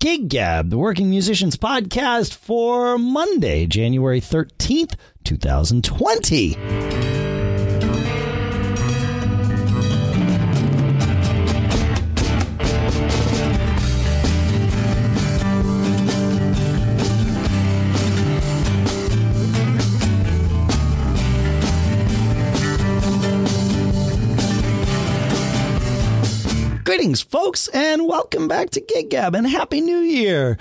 Gig Gab, the Working Musicians podcast for Monday, January 13th, 2020. Greetings, folks, and welcome back to Gig Gab and Happy New Year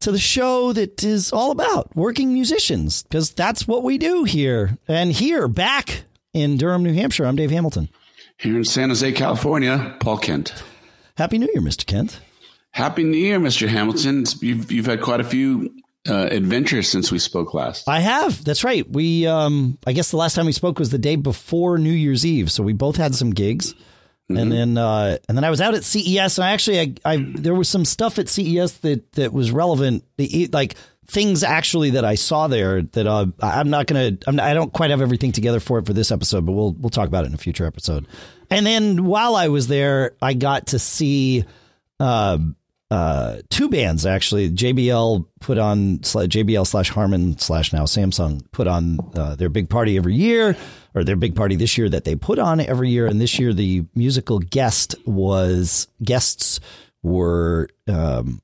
to the show that is all about working musicians, because that's what we do here. And here, back in Durham, New Hampshire, I'm Dave Hamilton. Here in San Jose, California, Paul Kent. Happy New Year, Mr. Kent. Happy New Year, Mr. Hamilton. You've, you've had quite a few uh, adventures since we spoke last. I have. That's right. We, um, I guess the last time we spoke was the day before New Year's Eve. So we both had some gigs. Mm-hmm. And then uh, and then I was out at CES and I actually I, I there was some stuff at CES that that was relevant like things actually that I saw there that uh, I'm not gonna I'm I don't quite have everything together for it for this episode but we'll we'll talk about it in a future episode. And then while I was there I got to see uh, uh, two bands actually. JBL put on JBL slash Harman slash now Samsung put on uh, their big party every year or their big party this year that they put on every year. And this year, the musical guest was guests were um,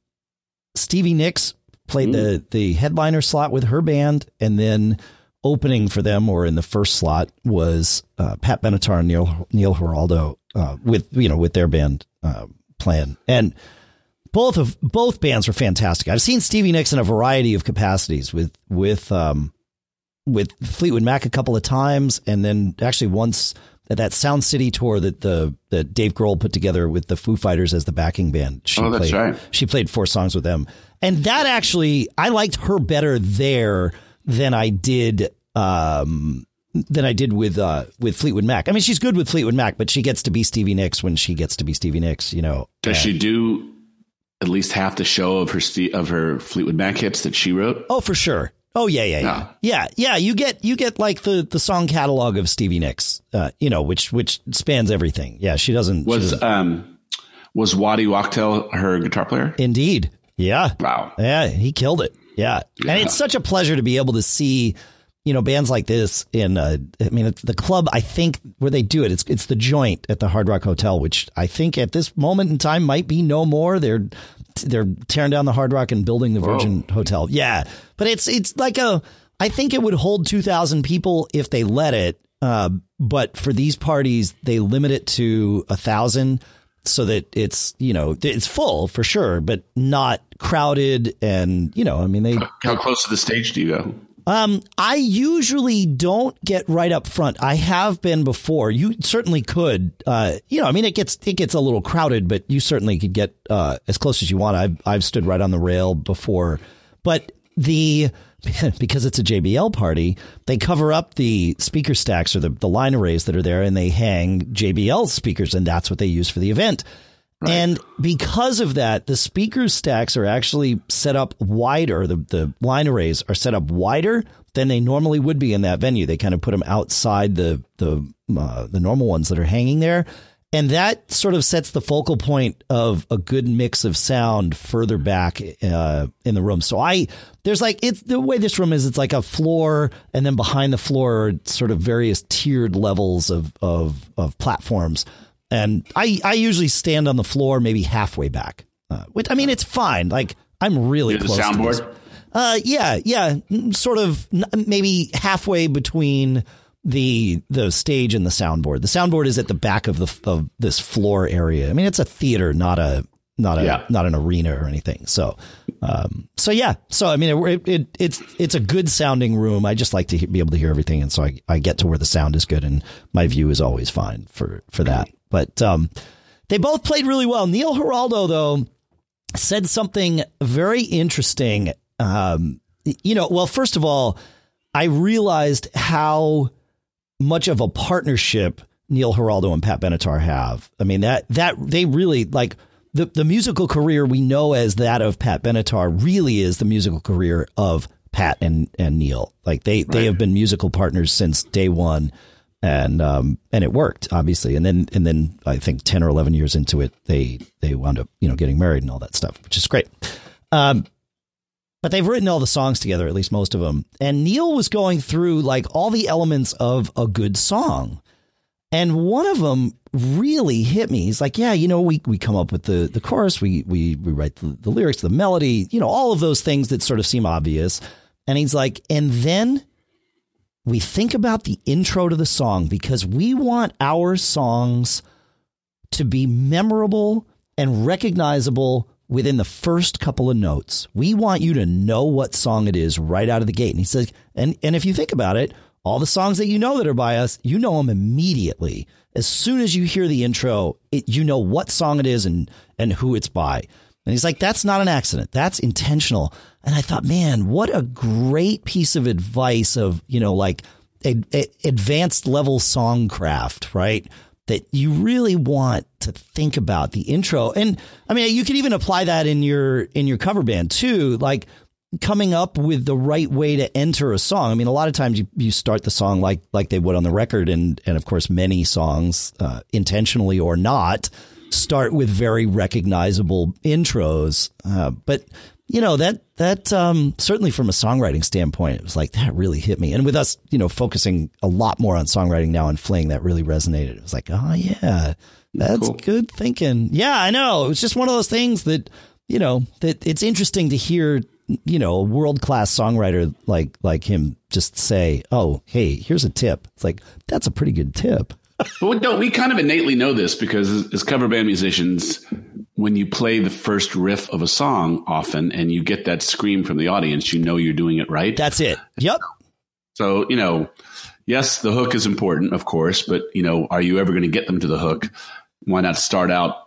Stevie Nicks played the the headliner slot with her band, and then opening for them or in the first slot was uh, Pat Benatar and Neil Neil Giraldo uh, with you know with their band uh, playing and both of both bands were fantastic. I've seen Stevie Nicks in a variety of capacities with with um, with Fleetwood Mac a couple of times, and then actually once at that Sound City tour that the that Dave Grohl put together with the Foo Fighters as the backing band. She oh, that's played, right. She played four songs with them, and that actually I liked her better there than I did. Um, than I did with uh, with Fleetwood Mac. I mean, she's good with Fleetwood Mac, but she gets to be Stevie Nicks when she gets to be Stevie Nicks. You know, does she do at least half the show of her of her Fleetwood Mac hits that she wrote? Oh, for sure. Oh yeah, yeah, yeah, yeah, yeah. You get you get like the the song catalog of Stevie Nicks, uh, you know, which which spans everything. Yeah, she doesn't. Was she doesn't. um was Waddy Wachtel her guitar player? Indeed. Yeah. Wow. Yeah, he killed it. Yeah. yeah. and it's such a pleasure to be able to see. You know, bands like this in, uh, I mean, the club, I think where they do it, it's, it's the joint at the Hard Rock Hotel, which I think at this moment in time might be no more. They're, they're tearing down the Hard Rock and building the Virgin Whoa. Hotel. Yeah, but it's it's like a. I think it would hold two thousand people if they let it. Uh, but for these parties, they limit it to a thousand so that it's you know it's full for sure, but not crowded. And you know, I mean, they how close to the stage do you go? Um, I usually don't get right up front. I have been before. You certainly could. Uh, you know, I mean, it gets it gets a little crowded, but you certainly could get uh, as close as you want. I've I've stood right on the rail before, but the because it's a JBL party, they cover up the speaker stacks or the, the line arrays that are there and they hang JBL speakers and that's what they use for the event. And because of that, the speaker stacks are actually set up wider. The, the line arrays are set up wider than they normally would be in that venue. They kind of put them outside the the uh, the normal ones that are hanging there, and that sort of sets the focal point of a good mix of sound further back uh, in the room. So I there's like it's the way this room is. It's like a floor, and then behind the floor are sort of various tiered levels of of of platforms and I I usually stand on the floor maybe halfway back. Uh, which I mean it's fine. Like I'm really close. To the soundboard. Uh, yeah, yeah, sort of maybe halfway between the the stage and the soundboard. The soundboard is at the back of the of this floor area. I mean, it's a theater, not a not a yeah. not an arena or anything. So, um, so yeah. So I mean, it, it, it's it's a good sounding room. I just like to be able to hear everything, and so I, I get to where the sound is good, and my view is always fine for for that. But um, they both played really well. Neil Giraldo, though, said something very interesting. Um, you know, well, first of all, I realized how much of a partnership Neil Giraldo and Pat Benatar have. I mean that that they really like the the musical career we know as that of Pat Benatar really is the musical career of Pat and and Neil. Like they right. they have been musical partners since day one and um, and it worked obviously. And then and then I think ten or eleven years into it, they they wound up you know getting married and all that stuff, which is great. Um, but they've written all the songs together, at least most of them. And Neil was going through like all the elements of a good song. And one of them really hit me. He's like, yeah, you know, we, we come up with the, the chorus, we, we, we write the, the lyrics, the melody, you know, all of those things that sort of seem obvious. And he's like, and then we think about the intro to the song because we want our songs to be memorable and recognizable within the first couple of notes. We want you to know what song it is right out of the gate. And he says, and, and if you think about it, all the songs that you know that are by us, you know them immediately. As soon as you hear the intro, it, you know what song it is and, and who it's by. And he's like, that's not an accident. That's intentional. And I thought, man, what a great piece of advice of, you know, like a, a advanced level songcraft, right? that you really want to think about the intro. And I mean, you could even apply that in your in your cover band too, like coming up with the right way to enter a song. I mean, a lot of times you, you start the song like like they would on the record, and and of course, many songs, uh, intentionally or not, start with very recognizable intros. Uh, but you know that that um, certainly from a songwriting standpoint, it was like that really hit me. And with us, you know, focusing a lot more on songwriting now and Fling, that really resonated. It was like, oh yeah, that's cool. good thinking. Yeah, I know. It was just one of those things that you know that it's interesting to hear. You know, a world class songwriter like like him just say, "Oh, hey, here's a tip." It's like that's a pretty good tip. but no, we kind of innately know this because as cover band musicians, when you play the first riff of a song often and you get that scream from the audience, you know you're doing it right. That's it. Yep. So, you know, yes, the hook is important, of course, but you know, are you ever going to get them to the hook? Why not start out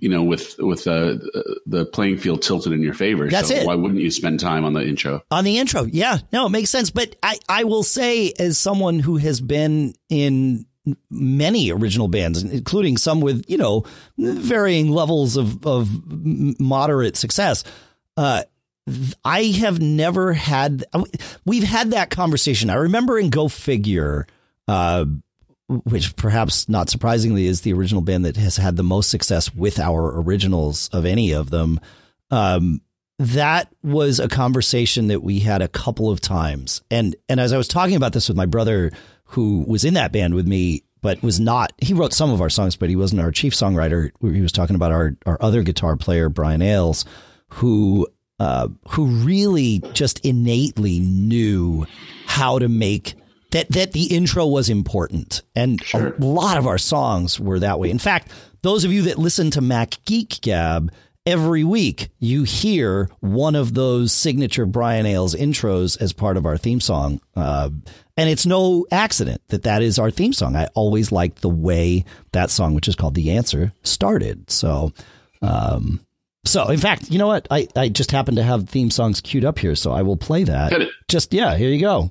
you know, with with uh, the playing field tilted in your favor. That's so it. Why wouldn't you spend time on the intro? On the intro, yeah, no, it makes sense. But I I will say, as someone who has been in many original bands, including some with you know varying levels of of moderate success. Uh, I have never had. We've had that conversation. I remember in Go Figure, uh, which perhaps not surprisingly is the original band that has had the most success with our originals of any of them. Um, that was a conversation that we had a couple of times, and and as I was talking about this with my brother who was in that band with me, but was not. He wrote some of our songs, but he wasn't our chief songwriter. He was talking about our our other guitar player, Brian Ailes, who uh, who really just innately knew how to make that that the intro was important, and sure. a lot of our songs were that way. In fact, those of you that listen to Mac Geek Gab every week you hear one of those signature Brian Ailes intros as part of our theme song. Uh, and it's no accident that that is our theme song. I always liked the way that song, which is called The Answer, started. So, um, so in fact, you know what? I, I just happen to have theme songs queued up here, so I will play that. Just, yeah, here you go.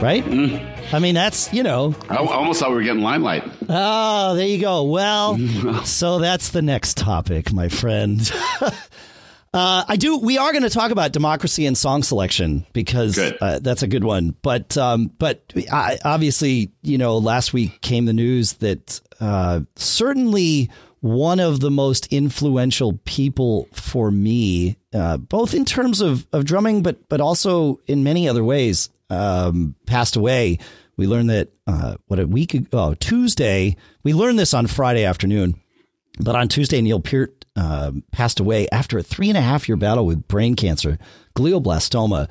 Right? Mm. I mean, that's, you know. I almost thought we were getting limelight. Oh, there you go. Well, so that's the next topic, my friend. Uh, I do. We are going to talk about democracy and song selection because uh, that's a good one. But um, but I, obviously, you know, last week came the news that uh, certainly one of the most influential people for me, uh, both in terms of, of drumming, but but also in many other ways, um, passed away. We learned that uh, what a week ago, oh, Tuesday. We learned this on Friday afternoon, but on Tuesday, Neil Peart uh, passed away after a three and a half year battle with brain cancer, glioblastoma.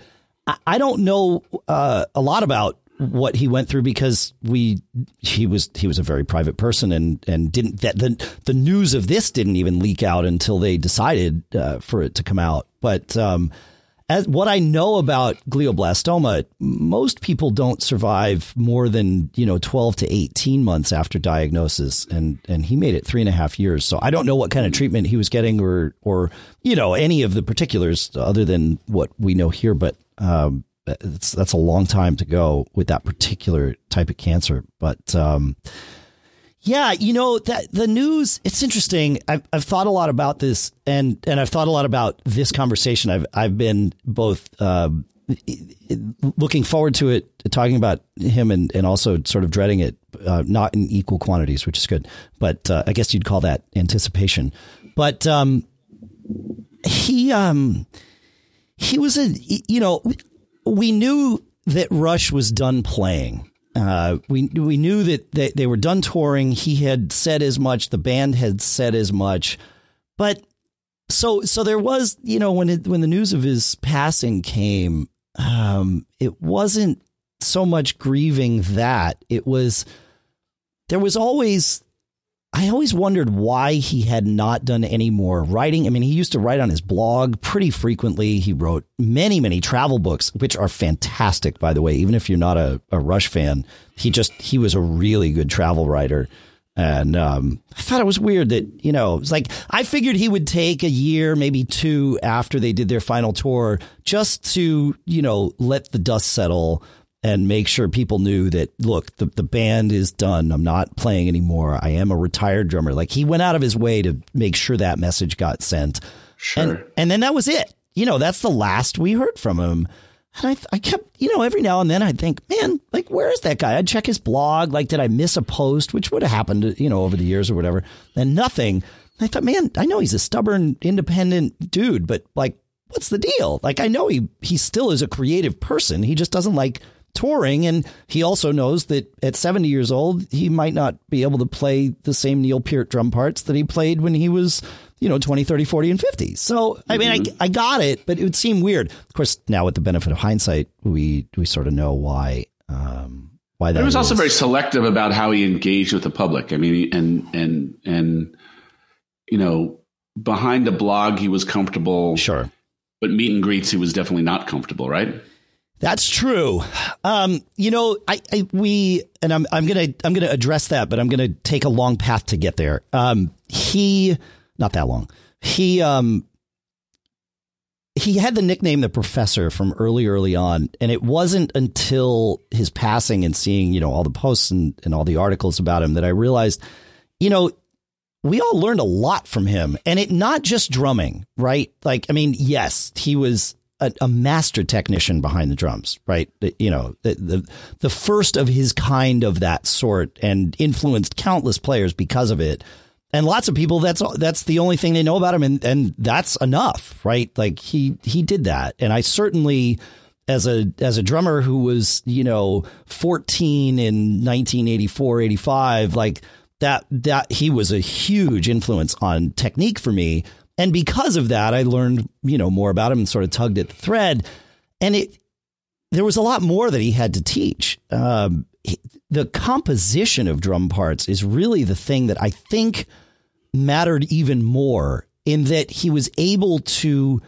I, I don't know uh, a lot about what he went through because we he was he was a very private person and and didn't that the the news of this didn't even leak out until they decided uh, for it to come out. But um, as what I know about glioblastoma, most people don't survive more than you know twelve to eighteen months after diagnosis, and and he made it three and a half years. So I don't know what kind of treatment he was getting, or or you know any of the particulars other than what we know here. But um, that's a long time to go with that particular type of cancer. But um, yeah, you know that the news. It's interesting. I've I've thought a lot about this, and and I've thought a lot about this conversation. I've I've been both uh, looking forward to it, talking about him, and and also sort of dreading it, uh, not in equal quantities, which is good. But uh, I guess you'd call that anticipation. But um, he um, he was a you know we knew that Rush was done playing. Uh, we we knew that they, they were done touring. He had said as much. The band had said as much, but so so there was you know when it, when the news of his passing came, um, it wasn't so much grieving that it was there was always I always wondered why he had not done any more writing. I mean, he used to write on his blog pretty frequently. He wrote many, many travel books, which are fantastic, by the way. Even if you're not a, a Rush fan, he just he was a really good travel writer. And um, I thought it was weird that you know, it's like I figured he would take a year, maybe two, after they did their final tour, just to you know let the dust settle and make sure people knew that look the, the band is done. I'm not playing anymore. I am a retired drummer. Like he went out of his way to make sure that message got sent. Sure. And, and then that was it. You know that's the last we heard from him. And I, I kept you know every now and then i'd think man like where is that guy? I'd check his blog. Like did i miss a post? Which would have happened you know over the years or whatever. And nothing. I thought man i know he's a stubborn independent dude but like what's the deal? Like i know he he still is a creative person. He just doesn't like touring. And he also knows that at 70 years old, he might not be able to play the same Neil Peart drum parts that he played when he was, you know, 20, 30, 40, and 50. So, I mean, mm-hmm. I, I got it, but it would seem weird. Of course, now with the benefit of hindsight, we, we sort of know why. Um, why that he was is. also very selective about how he engaged with the public. I mean, and and and you know, behind the blog, he was comfortable. Sure, but meet and greets, he was definitely not comfortable. Right? That's true. Um, you know, I, I, we and I'm I'm gonna I'm gonna address that, but I'm gonna take a long path to get there. Um, he not that long. He um he had the nickname the professor from early early on and it wasn't until his passing and seeing you know all the posts and, and all the articles about him that i realized you know we all learned a lot from him and it not just drumming right like i mean yes he was a, a, master technician behind the drums, right? You know, the, the, the first of his kind of that sort, and influenced countless players because of it. And lots of people, that's that's the only thing they know about him, and and that's enough, right? Like he he did that, and I certainly. As a as a drummer who was you know 14 in 1984 85 like that that he was a huge influence on technique for me and because of that, I learned, you know, more about him and sort of tugged at the thread. And it, there was a lot more that he had to teach. Um, he, the composition of drum parts is really the thing that I think mattered even more in that he was able to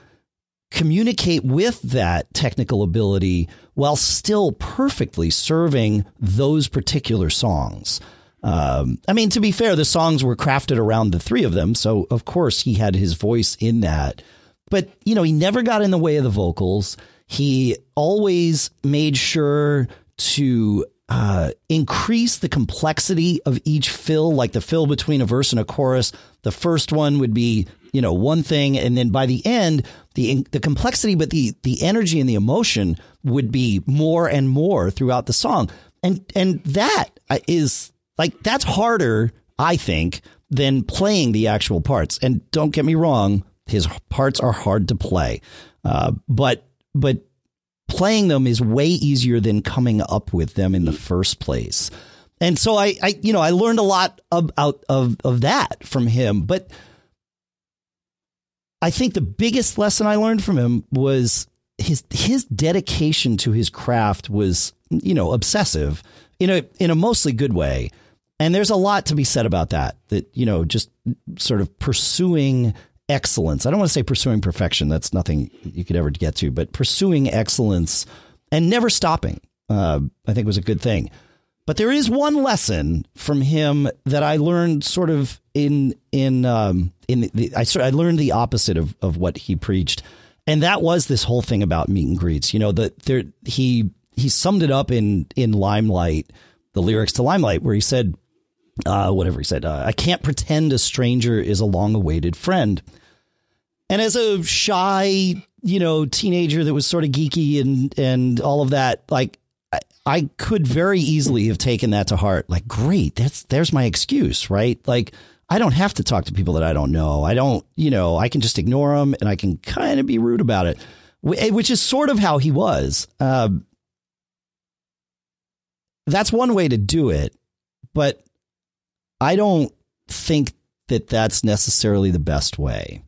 communicate with that technical ability while still perfectly serving those particular songs. Um, I mean, to be fair, the songs were crafted around the three of them, so of course he had his voice in that. But you know, he never got in the way of the vocals. He always made sure to uh, increase the complexity of each fill, like the fill between a verse and a chorus. The first one would be, you know, one thing, and then by the end, the the complexity, but the the energy and the emotion would be more and more throughout the song. And and that is like that's harder, I think, than playing the actual parts. And don't get me wrong, his parts are hard to play, uh, but but playing them is way easier than coming up with them in the first place. And so I, I you know, I learned a lot of, out of of that from him. But I think the biggest lesson I learned from him was his his dedication to his craft was, you know, obsessive in a in a mostly good way. And there's a lot to be said about that, that, you know, just sort of pursuing excellence. I don't want to say pursuing perfection. That's nothing you could ever get to, but pursuing excellence and never stopping, uh, I think was a good thing. But there is one lesson from him that I learned sort of in, in, um, in the, I, I learned the opposite of, of what he preached. And that was this whole thing about meet and greets, you know, that there, he, he summed it up in, in Limelight, the lyrics to Limelight, where he said, uh, whatever he said. Uh, I can't pretend a stranger is a long awaited friend. And as a shy, you know, teenager that was sort of geeky and and all of that, like I, I could very easily have taken that to heart. Like, great, that's there's my excuse, right? Like, I don't have to talk to people that I don't know. I don't, you know, I can just ignore them and I can kind of be rude about it, eh, which is sort of how he was. Um, that's one way to do it, but I don't think that that's necessarily the best way.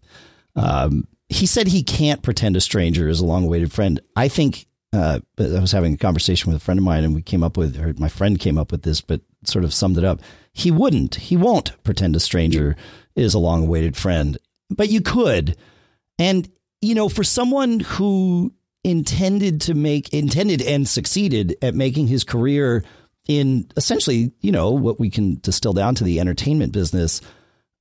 Um, he said he can't pretend a stranger is a long awaited friend. I think uh, I was having a conversation with a friend of mine, and we came up with, or my friend came up with this, but sort of summed it up. He wouldn't, he won't pretend a stranger is a long awaited friend, but you could. And, you know, for someone who intended to make, intended and succeeded at making his career in essentially, you know, what we can distill down to the entertainment business,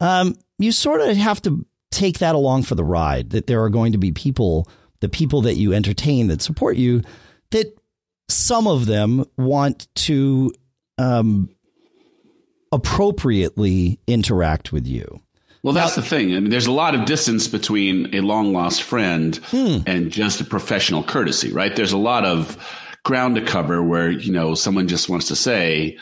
um, you sort of have to take that along for the ride. That there are going to be people, the people that you entertain that support you, that some of them want to um, appropriately interact with you. Well, that's now, the thing. I mean, there's a lot of distance between a long lost friend hmm. and just a professional courtesy, right? There's a lot of ground to cover where, you know, someone just wants to say,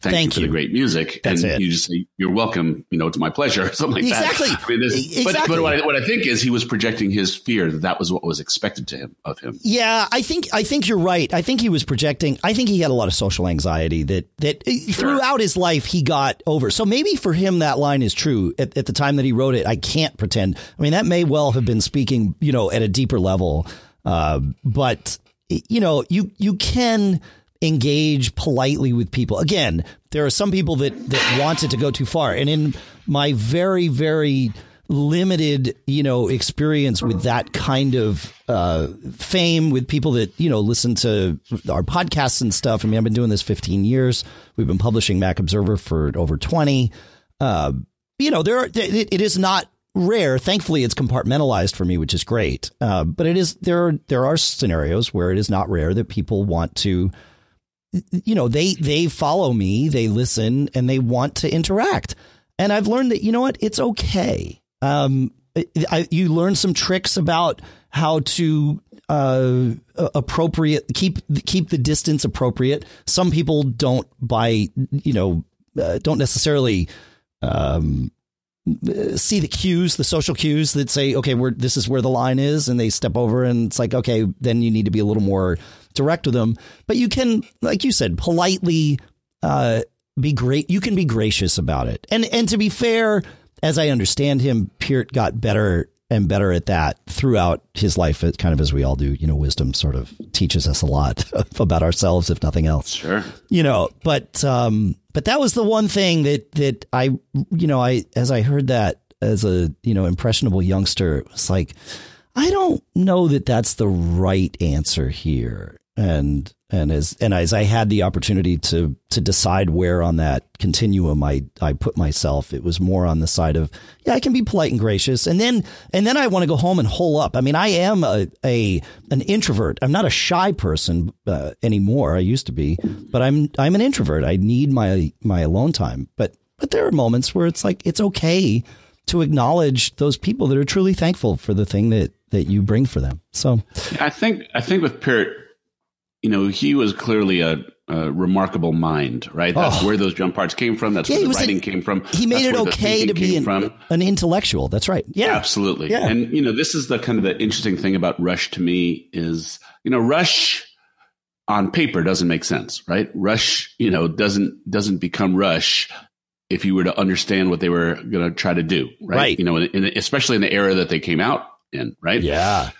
thank, thank you for the great music. That's and it. you just say, you're welcome, you know, it's my pleasure or something like exactly. that. I mean, this, exactly. But, but what, I, what I think is he was projecting his fear that that was what was expected to him of him. Yeah, I think, I think you're right. I think he was projecting, I think he had a lot of social anxiety that, that sure. throughout his life he got over. So maybe for him that line is true at, at the time that he wrote it. I can't pretend. I mean, that may well have been speaking, you know, at a deeper level. Uh, but you know, you, you can, engage politely with people. Again, there are some people that that want it to go too far, and in my very very limited you know experience with that kind of uh, fame with people that you know listen to our podcasts and stuff. I mean, I've been doing this 15 years. We've been publishing Mac Observer for over 20. Uh, you know, there are, it, it is not rare. Thankfully, it's compartmentalized for me, which is great. Uh, but it is there are there are scenarios where it is not rare that people want to you know, they they follow me, they listen, and they want to interact. And I've learned that you know what, it's okay. Um, I, you learn some tricks about how to uh, appropriate keep keep the distance appropriate. Some people don't by you know uh, don't necessarily um, see the cues, the social cues that say, okay, we're, this is where the line is, and they step over, and it's like, okay, then you need to be a little more direct with them. But you can, like you said, politely uh, be great. You can be gracious about it. And and to be fair, as I understand him, Peart got better and better at that throughout his life, kind of as we all do. You know, wisdom sort of teaches us a lot about ourselves, if nothing else. Sure. You know, but um, but that was the one thing that that I, you know, I as I heard that as a you know impressionable youngster, it's like I don't know that that's the right answer here and and as and as I had the opportunity to to decide where on that continuum I I put myself, it was more on the side of yeah I can be polite and gracious, and then and then I want to go home and hole up. I mean I am a, a an introvert. I'm not a shy person uh, anymore. I used to be, but I'm I'm an introvert. I need my my alone time. But but there are moments where it's like it's okay to acknowledge those people that are truly thankful for the thing that that you bring for them. So I think I think with Peart you know, he was clearly a, a remarkable mind, right? That's oh. where those jump parts came from. That's yeah, where the writing a, came from. He made That's it okay to be an, an, intellectual. That's right. Yeah, absolutely. Yeah. And you know, this is the kind of the interesting thing about Rush to me is, you know, Rush on paper doesn't make sense, right? Rush, you know, doesn't doesn't become Rush if you were to understand what they were going to try to do, right? right. You know, in, in, especially in the era that they came out in, right? Yeah.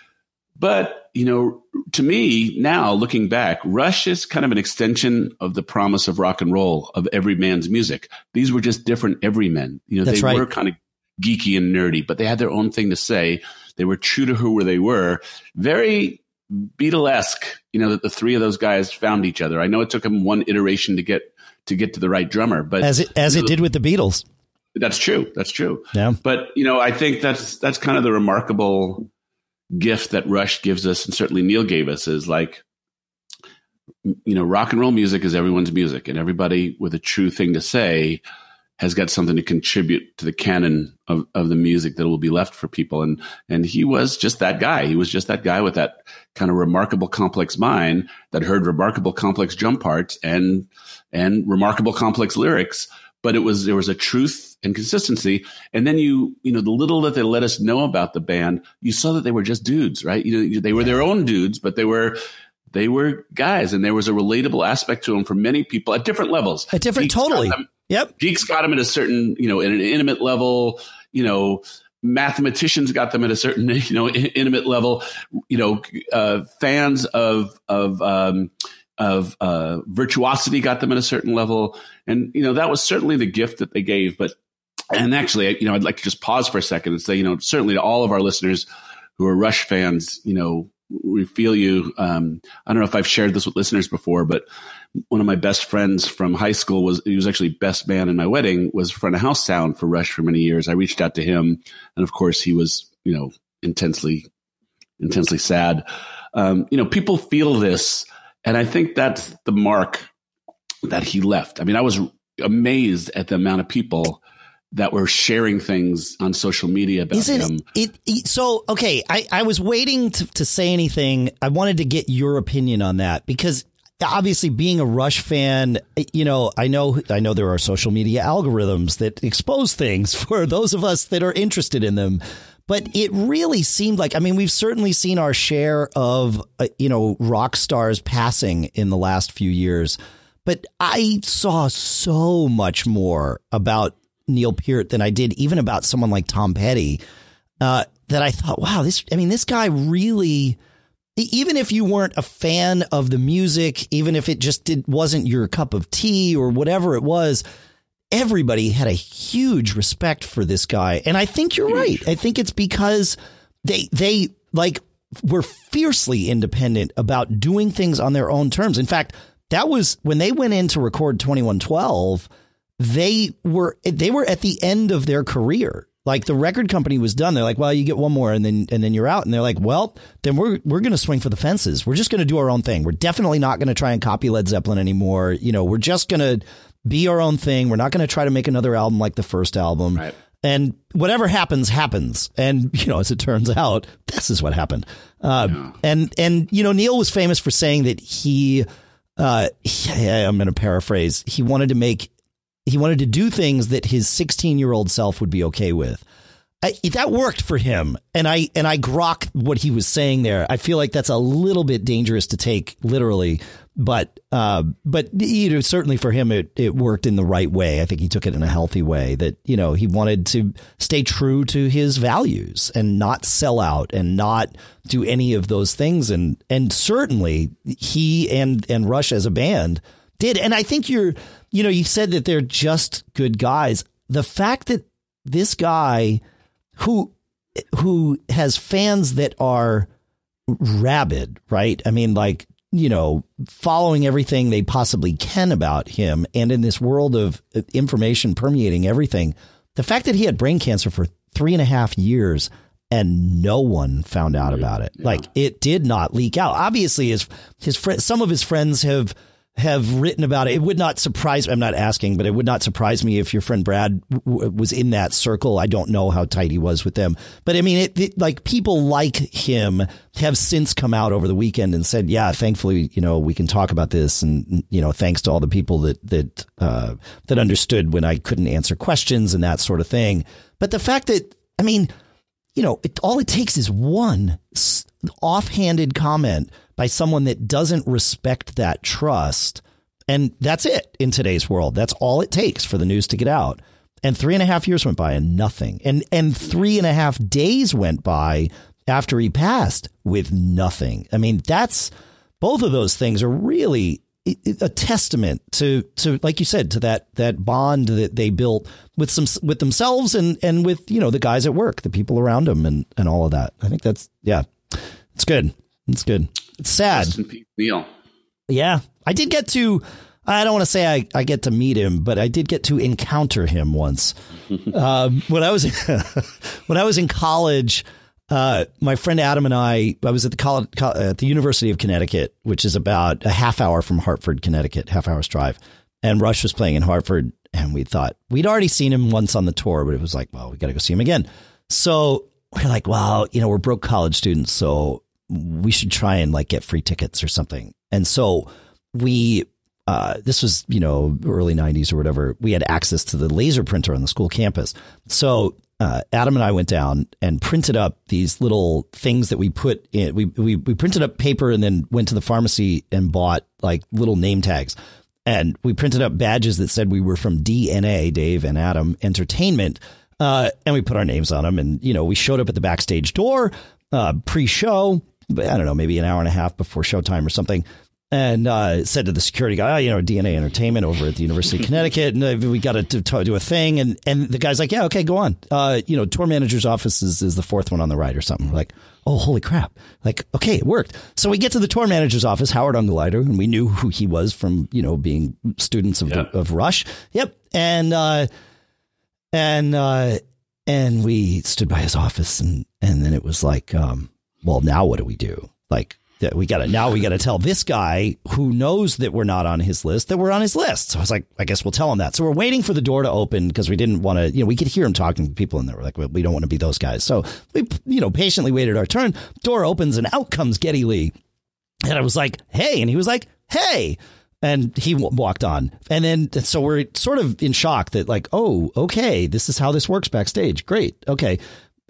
But, you know, to me now looking back, Rush is kind of an extension of the promise of rock and roll of every man's music. These were just different everymen. You know, That's they right. were kind of geeky and nerdy, but they had their own thing to say. They were true to who they were. Very Beatlesque, you know, that the three of those guys found each other. I know it took them one iteration to get to get to the right drummer, but as it as it did with the Beatles. That's true. That's true. Yeah. But you know, I think that's that's kind of the remarkable gift that Rush gives us, and certainly Neil gave us, is like, you know, rock and roll music is everyone's music, and everybody with a true thing to say has got something to contribute to the canon of, of the music that will be left for people. And, and he was just that guy. He was just that guy with that kind of remarkable complex mind that heard remarkable complex drum parts and, and remarkable complex lyrics. But it was, there was a truth and consistency. And then you, you know, the little that they let us know about the band, you saw that they were just dudes, right? You know, they were their own dudes, but they were, they were guys and there was a relatable aspect to them for many people at different levels. At different, Geeks totally. Them, yep. Geeks got them at a certain, you know, at an intimate level, you know, mathematicians got them at a certain, you know, intimate level, you know, uh, fans of, of, um, of uh, virtuosity got them at a certain level. And, you know, that was certainly the gift that they gave. But, and actually, you know, I'd like to just pause for a second and say, you know, certainly to all of our listeners who are Rush fans, you know, we feel you. Um, I don't know if I've shared this with listeners before, but one of my best friends from high school was he was actually best man in my wedding was front of house sound for Rush for many years. I reached out to him, and of course he was you know intensely intensely sad. Um, you know, people feel this, and I think that's the mark that he left. I mean, I was amazed at the amount of people that were sharing things on social media about Isn't him. It, it, so okay, I, I was waiting to, to say anything. I wanted to get your opinion on that because obviously being a Rush fan, you know, I know I know there are social media algorithms that expose things for those of us that are interested in them. But it really seemed like I mean we've certainly seen our share of uh, you know rock stars passing in the last few years. But I saw so much more about Neil Peart than I did even about someone like Tom Petty. Uh, that I thought, wow, this. I mean, this guy really. Even if you weren't a fan of the music, even if it just did wasn't your cup of tea or whatever it was, everybody had a huge respect for this guy. And I think you're right. I think it's because they they like were fiercely independent about doing things on their own terms. In fact, that was when they went in to record 2112 they were they were at the end of their career. Like the record company was done. They're like, well, you get one more and then and then you're out. And they're like, well, then we're we're going to swing for the fences. We're just going to do our own thing. We're definitely not going to try and copy Led Zeppelin anymore. You know, we're just going to be our own thing. We're not going to try to make another album like the first album. Right. And whatever happens, happens. And you know, as it turns out, this is what happened. Uh, yeah. And and you know, Neil was famous for saying that he. Uh, I'm going to paraphrase. He wanted to make he wanted to do things that his 16 year old self would be okay with. I, that worked for him, and I and I grok what he was saying there. I feel like that's a little bit dangerous to take literally, but uh, but you know certainly for him it it worked in the right way. I think he took it in a healthy way. That you know he wanted to stay true to his values and not sell out and not do any of those things. And and certainly he and and Rush as a band did. And I think you're you know, you said that they're just good guys. The fact that this guy who who has fans that are rabid, right? I mean, like, you know, following everything they possibly can about him and in this world of uh, information permeating everything, the fact that he had brain cancer for three and a half years and no one found out about it. Yeah. Like it did not leak out. Obviously his his friend, some of his friends have have written about it. It would not surprise. I'm not asking, but it would not surprise me if your friend Brad w- was in that circle. I don't know how tight he was with them, but I mean, it, it, like people like him have since come out over the weekend and said, "Yeah, thankfully, you know, we can talk about this." And you know, thanks to all the people that that uh, that understood when I couldn't answer questions and that sort of thing. But the fact that, I mean, you know, it, all it takes is one offhanded comment by someone that doesn't respect that trust. And that's it in today's world. That's all it takes for the news to get out. And three and a half years went by and nothing. And and three and a half days went by after he passed with nothing. I mean, that's both of those things are really a testament to to like you said to that that bond that they built with some with themselves and and with you know the guys at work, the people around them, and and all of that. I think that's yeah, it's good. It's good. It's sad. Neil. Yeah, I did get to. I don't want to say I, I get to meet him, but I did get to encounter him once. um, when I was when I was in college, uh, my friend Adam and I, I was at the college, at the University of Connecticut, which is about a half hour from Hartford, Connecticut, half hour's drive. And Rush was playing in Hartford, and we thought we'd already seen him once on the tour, but it was like, well, we got to go see him again. So we're like, well, you know, we're broke college students, so we should try and like get free tickets or something. And so we, uh, this was, you know, early 90s or whatever. We had access to the laser printer on the school campus. So uh, Adam and I went down and printed up these little things that we put in. We, we, we printed up paper and then went to the pharmacy and bought like little name tags. And we printed up badges that said we were from DNA, Dave and Adam Entertainment. Uh, and we put our names on them. And, you know, we showed up at the backstage door uh, pre show, I don't know, maybe an hour and a half before showtime or something and uh, said to the security guy, oh, you know, DNA Entertainment over at the University of Connecticut, and uh, we got to do a thing. And and the guy's like, yeah, okay, go on. Uh, you know, tour manager's office is, is the fourth one on the right or something. We're like, oh, holy crap! Like, okay, it worked. So we get to the tour manager's office, Howard Ungerleider, and we knew who he was from you know being students of yeah. the, of Rush. Yep, and uh, and uh, and we stood by his office, and and then it was like, um, well, now what do we do? Like we got to now we got to tell this guy who knows that we're not on his list that we're on his list. So I was like, I guess we'll tell him that. So we're waiting for the door to open because we didn't want to, you know, we could hear him talking to people in there. We're like, well, we don't want to be those guys. So we, you know, patiently waited our turn. Door opens and out comes Geddy Lee. And I was like, hey. And he was like, hey. And he walked on. And then, so we're sort of in shock that, like, oh, okay, this is how this works backstage. Great. Okay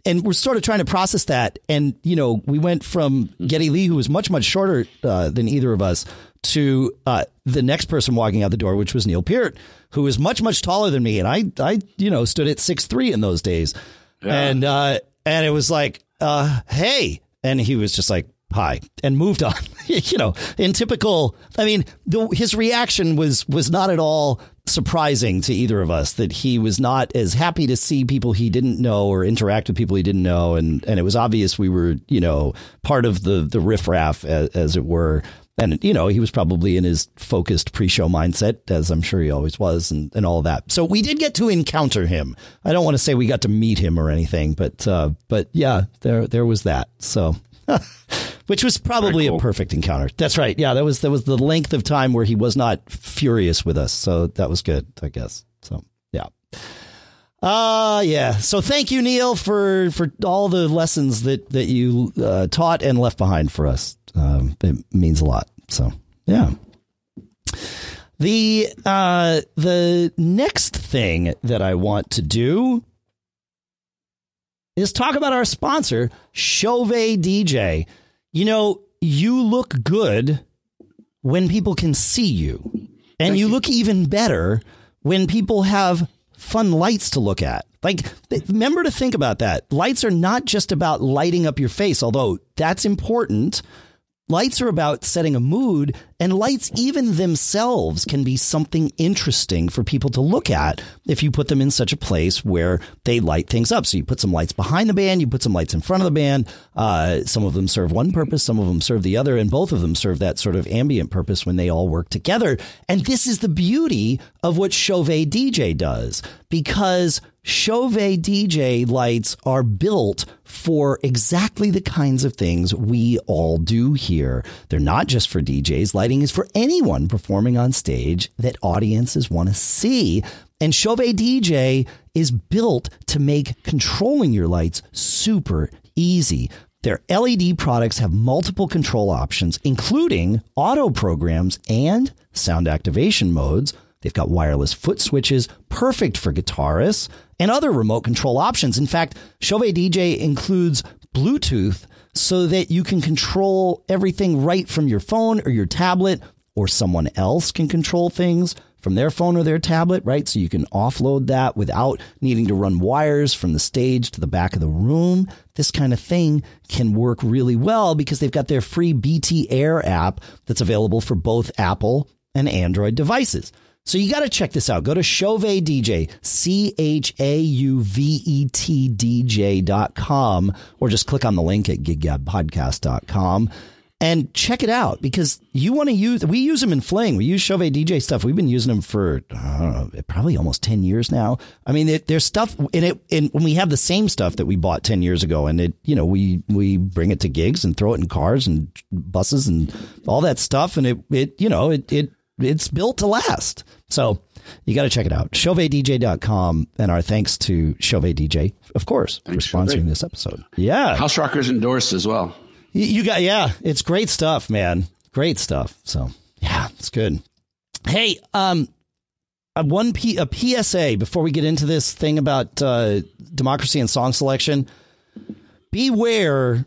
and we're sort of trying to process that. And you know, we went from Geddy Lee, who was much much shorter uh, than either of us, to uh, the next person walking out the door, which was Neil Peart, who was much much taller than me, and I I you know stood at six three in those days, yeah. and uh, and it was like, uh, hey, and he was just like, hi and moved on. you know, in typical, I mean, the, his reaction was was not at all surprising to either of us that he was not as happy to see people he didn't know or interact with people he didn't know, and and it was obvious we were you know part of the the riffraff as, as it were. And you know he was probably in his focused pre-show mindset, as I'm sure he always was, and, and all that. So we did get to encounter him. I don't want to say we got to meet him or anything, but uh, but yeah, there there was that. So which was probably cool. a perfect encounter. That's right. Yeah, that was that was the length of time where he was not furious with us. So that was good, I guess. So yeah. Uh yeah. So thank you, Neil, for for all the lessons that that you uh, taught and left behind for us. Um, it means a lot. So yeah. The uh, the next thing that I want to do is talk about our sponsor, Chauvet DJ. You know, you look good when people can see you, and you, you look even better when people have fun lights to look at. Like, remember to think about that. Lights are not just about lighting up your face, although that's important. Lights are about setting a mood, and lights, even themselves, can be something interesting for people to look at if you put them in such a place where they light things up. So you put some lights behind the band, you put some lights in front of the band. Uh, some of them serve one purpose, some of them serve the other, and both of them serve that sort of ambient purpose when they all work together. And this is the beauty of what Chauvet DJ does because Chauvet DJ lights are built for exactly the kinds of things we all do here. They're not just for DJs. Lighting is for anyone performing on stage that audiences want to see. And Chauvet DJ is built to make controlling your lights super easy. Their LED products have multiple control options, including auto programs and sound activation modes. They've got wireless foot switches, perfect for guitarists and other remote control options. In fact, Chauvet DJ includes Bluetooth so that you can control everything right from your phone or your tablet, or someone else can control things from their phone or their tablet, right? So you can offload that without needing to run wires from the stage to the back of the room. This kind of thing can work really well because they've got their free BT Air app that's available for both Apple and Android devices. So you got to check this out. Go to Chauvet DJ, C H A U V E T DJ dot com, or just click on the link at giggabpodcast.com and check it out because you want to use, we use them in Fling. We use Chauvet DJ stuff. We've been using them for, know, probably almost 10 years now. I mean, there's stuff in it. And when we have the same stuff that we bought 10 years ago and it, you know, we, we bring it to gigs and throw it in cars and buses and all that stuff. And it, it, you know, it, it, it's built to last. So you got to check it out. ChauvetDJ.com. And our thanks to Chauvet DJ, of course, Thanks, for sponsoring Chauvet. this episode. Yeah. House Rockers endorsed as well. You- You got, yeah, it's great stuff, man. Great stuff. So, yeah, it's good. Hey, um, uh, one P, a PSA before we get into this thing about uh, democracy and song selection. Beware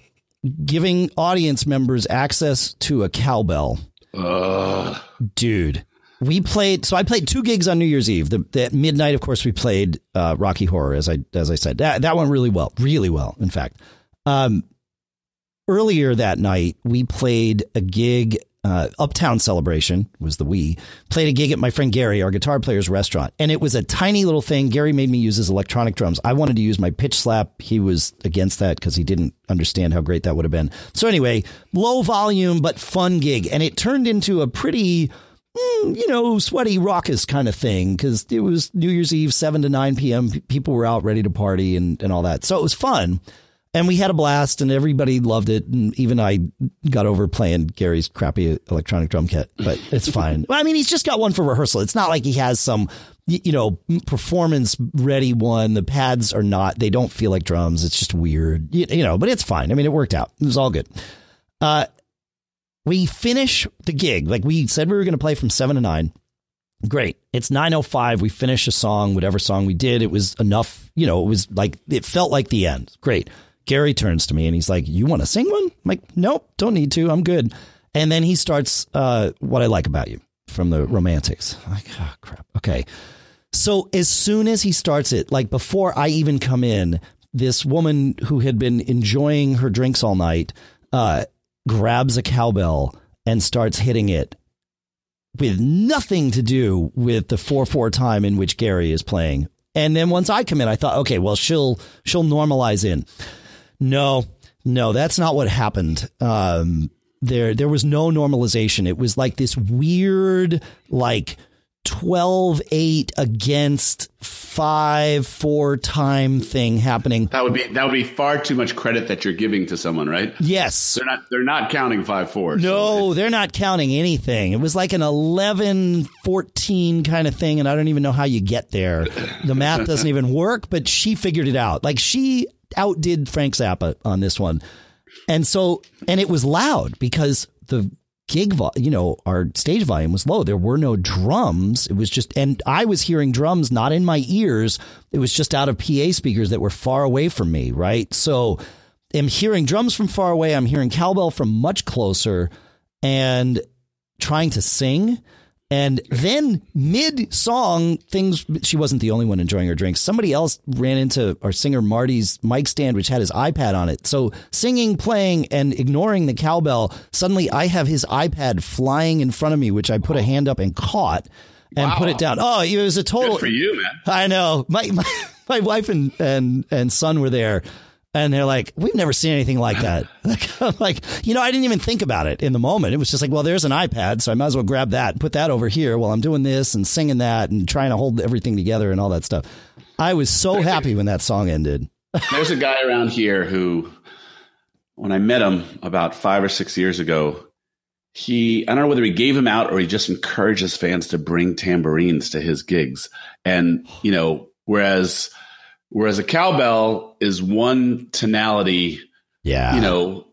giving audience members access to a cowbell, Ugh. Dude. We played, so I played two gigs on New Year's Eve. The, the midnight, of course, we played uh, Rocky Horror, as I as I said. That that went really well, really well. In fact, um, earlier that night, we played a gig. Uh, Uptown Celebration was the we played a gig at my friend Gary, our guitar player's restaurant, and it was a tiny little thing. Gary made me use his electronic drums. I wanted to use my pitch slap. He was against that because he didn't understand how great that would have been. So anyway, low volume but fun gig, and it turned into a pretty mm, you know, sweaty, raucous kind of thing because it was New Year's Eve, 7 to 9 p.m. People were out ready to party and, and all that. So it was fun. And we had a blast and everybody loved it. And even I got over playing Gary's crappy electronic drum kit, but it's fine. well, I mean, he's just got one for rehearsal. It's not like he has some, you know, performance ready one. The pads are not, they don't feel like drums. It's just weird, you, you know, but it's fine. I mean, it worked out. It was all good. Uh, we finish the gig like we said we were going to play from 7 to 9 great it's 905 we finish a song whatever song we did it was enough you know it was like it felt like the end great gary turns to me and he's like you want to sing one I'm like nope don't need to i'm good and then he starts uh, what i like about you from the romantics I'm like oh crap okay so as soon as he starts it, like before I even come in, this woman who had been enjoying her drinks all night uh, grabs a cowbell and starts hitting it with nothing to do with the four four time in which Gary is playing. And then once I come in, I thought, okay, well she'll she'll normalize in. No, no, that's not what happened. Um, there there was no normalization. It was like this weird like 12 8 against 5 4 time thing happening. That would be that would be far too much credit that you're giving to someone, right? Yes. They're not they're not counting five four. No, they're not counting anything. It was like an 11 14 kind of thing and I don't even know how you get there. The math doesn't even work, but she figured it out. Like she outdid Frank Zappa on this one. And so and it was loud because the gig vo- you know our stage volume was low. There were no drums. It was just and i was hearing drums not in my ears. It was just out of pa speakers that were far away from me right? So i'm hearing drums from far away. I'm hearing cowbell from much closer and trying to sing and then mid song things she wasn't the only one enjoying her drinks somebody else ran into our singer marty's mic stand which had his ipad on it so singing playing and ignoring the cowbell suddenly i have his ipad flying in front of me which i put a hand up and caught and Wow. put it down oh it was a total Good for you, man. I know. My my, my wife and, and and son were there and they're like, We've never seen anything like that. Like like, you know, I didn't even think about it in the moment. It was just like, well, there's an iPad, so I might as well grab that and put that over here while I'm doing this and singing that and trying to hold everything together and all that stuff. I was so happy when that song ended. There's a guy around here who, when I met him about five or six years ago, he I don't know whether he gave him out or he just encourages fans to bring tambourines to his gigs. And you know, whereas whereas a cowbell is one tonality, Yeah. you know,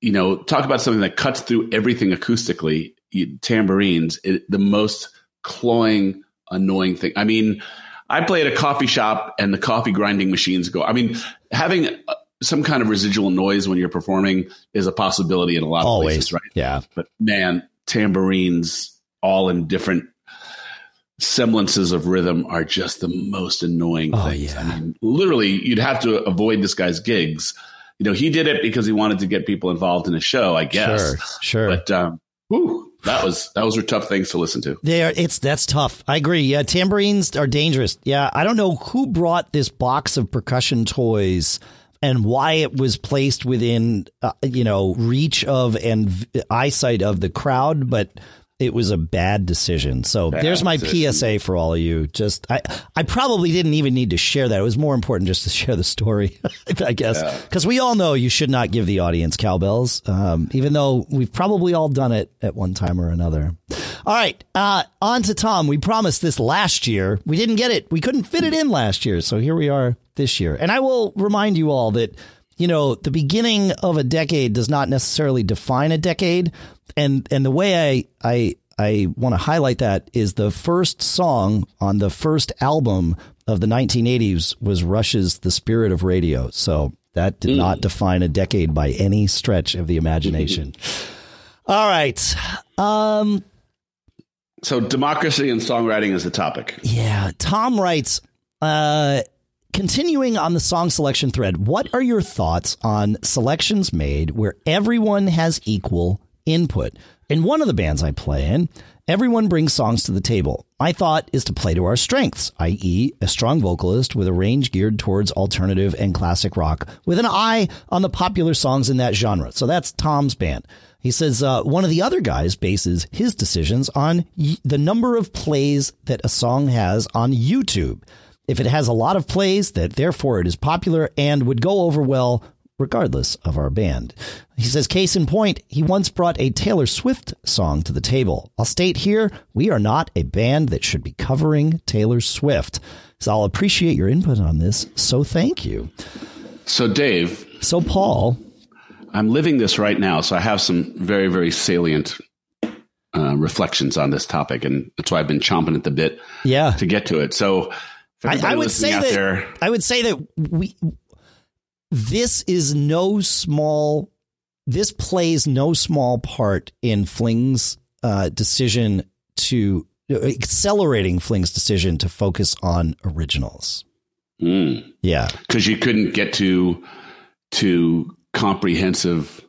you know, talk about something that cuts through everything acoustically. You, tambourines, it, the most cloying, annoying thing. I mean, I play at a coffee shop and the coffee grinding machines go. I mean, having uh, some kind of residual noise when you're performing is a possibility in a lot of always. places, right? Yeah. But man, tambourines all in different semblances of rhythm are just the most annoying Oh, things. yeah. I mean, literally, you'd have to avoid this guy's gigs. You know, he did it because he wanted to get people involved in a show, I guess. Sure. Sure. But um, whew, that was those were tough things to listen to. They are, it's that's tough. I agree. Yeah, tambourines are dangerous. Yeah, I don't know who brought this box of percussion toys and why it was placed within uh, you know reach of and v- eyesight of the crowd, but it was a bad decision. So Bad there's my decision. PSA for all of you. Just I I probably didn't even need to share that. It was more important just to share the story, I guess, because we all know you should not give the audience cowbells, um, even though we've probably all done it at one time or another. All right, uh, on to Tom. We promised this last year. We didn't get it. We couldn't fit it in last year, so here we are this year. And I will remind you all that you know, the beginning of a decade does not necessarily define a decade. And and the way I I I want to highlight that is the first song on the first album of the 1980s was Rush's The Spirit of Radio. So that did not define a decade by any stretch of the imagination. All right. Um So democracy and songwriting is the topic. yeah, Tom writes uh continuing on the song selection thread, what are your thoughts on selections made where everyone has equal input? In one of the bands I play in, everyone brings songs to the table. My thought is to play to our strengths, i.e., a strong vocalist with a range geared towards alternative and classic rock, with an eye on the popular songs in that genre. So that's Tom's band. He says uh, one of the other guys bases his decisions on y- the number of plays that a song has on YouTube. If it has a lot of plays, that therefore it is popular and would go over well regardless of our band. He says, case in point, he once brought a Taylor Swift song to the table. I'll state here, we are not a band that should be covering Taylor Swift. So I'll appreciate your input on this. So thank you. So Dave, So Paul, I'm living this right now, so I have some very very salient uh, reflections on this topic, and that's why I've been chomping at the bit yeah, to get to it. So I, I would say that there, I would say that we this is no small this plays no small part in Fling's uh, decision to accelerating Fling's decision to focus on originals. because Yeah, because you couldn't get to to comprehensive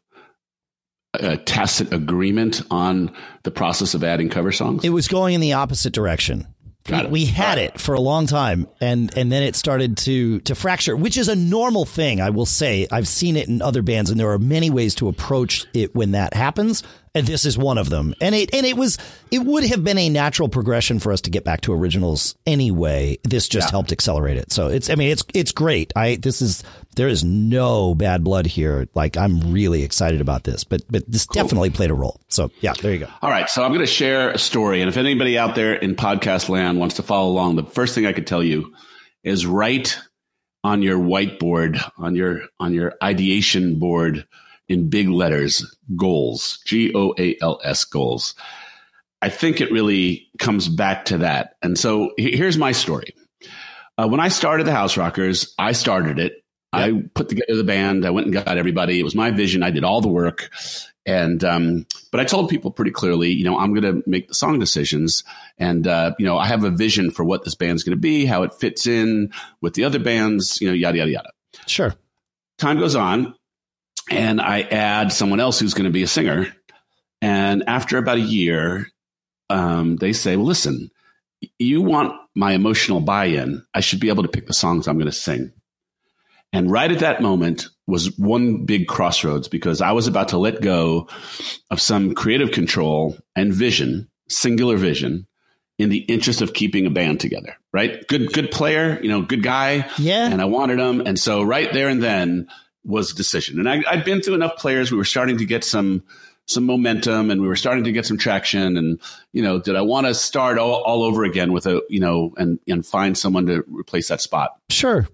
uh, tacit agreement on the process of adding cover songs. it was going in the opposite direction. Got we, it. we had right. it for a long time, and and then it started to to fracture, which is a normal thing. I will say I've seen it in other bands, and there are many ways to approach it when that happens, and this is one of them. And it and it was it would have been a natural progression for us to get back to originals anyway. This just Yeah. helped accelerate it. So it's I mean it's it's great. I this is there is no bad blood here. Like I'm really excited about this, but but this definitely played a role. So yeah, there you go. All right, so I'm going to share a story, and if anybody out there in podcast land wants to follow along, the first thing I could tell you is write on your whiteboard, on your on your ideation board, in big letters, goals, G O A L S, goals. I think it really comes back to that, and so here's my story. Uh, when I started the House Rockers, I started it. I put together the band. I went and got everybody. It was my vision. I did all the work. And, um, but I told people pretty clearly, you know, I'm going to make the song decisions. And, uh, you know, I have a vision for what this band's going to be, how it fits in with the other bands, you know, yada, yada, yada. Sure. Time goes on and I add someone else who's going to be a singer. And after about a year, um, they say, well, listen, you want my emotional buy in. I should be able to pick the songs I'm going to sing. And right at that moment was one big crossroads because I was about to let go of some creative control and vision, singular vision, in the interest of keeping a band together. Right? Good, good player, you know, good guy. Yeah. And I wanted him. And so right there and then was a decision. And I, I'd been through enough players. We were starting to get some some momentum and we were starting to get some traction and you know did i want to start all, all over again with a you know and and find someone to replace that spot Sure.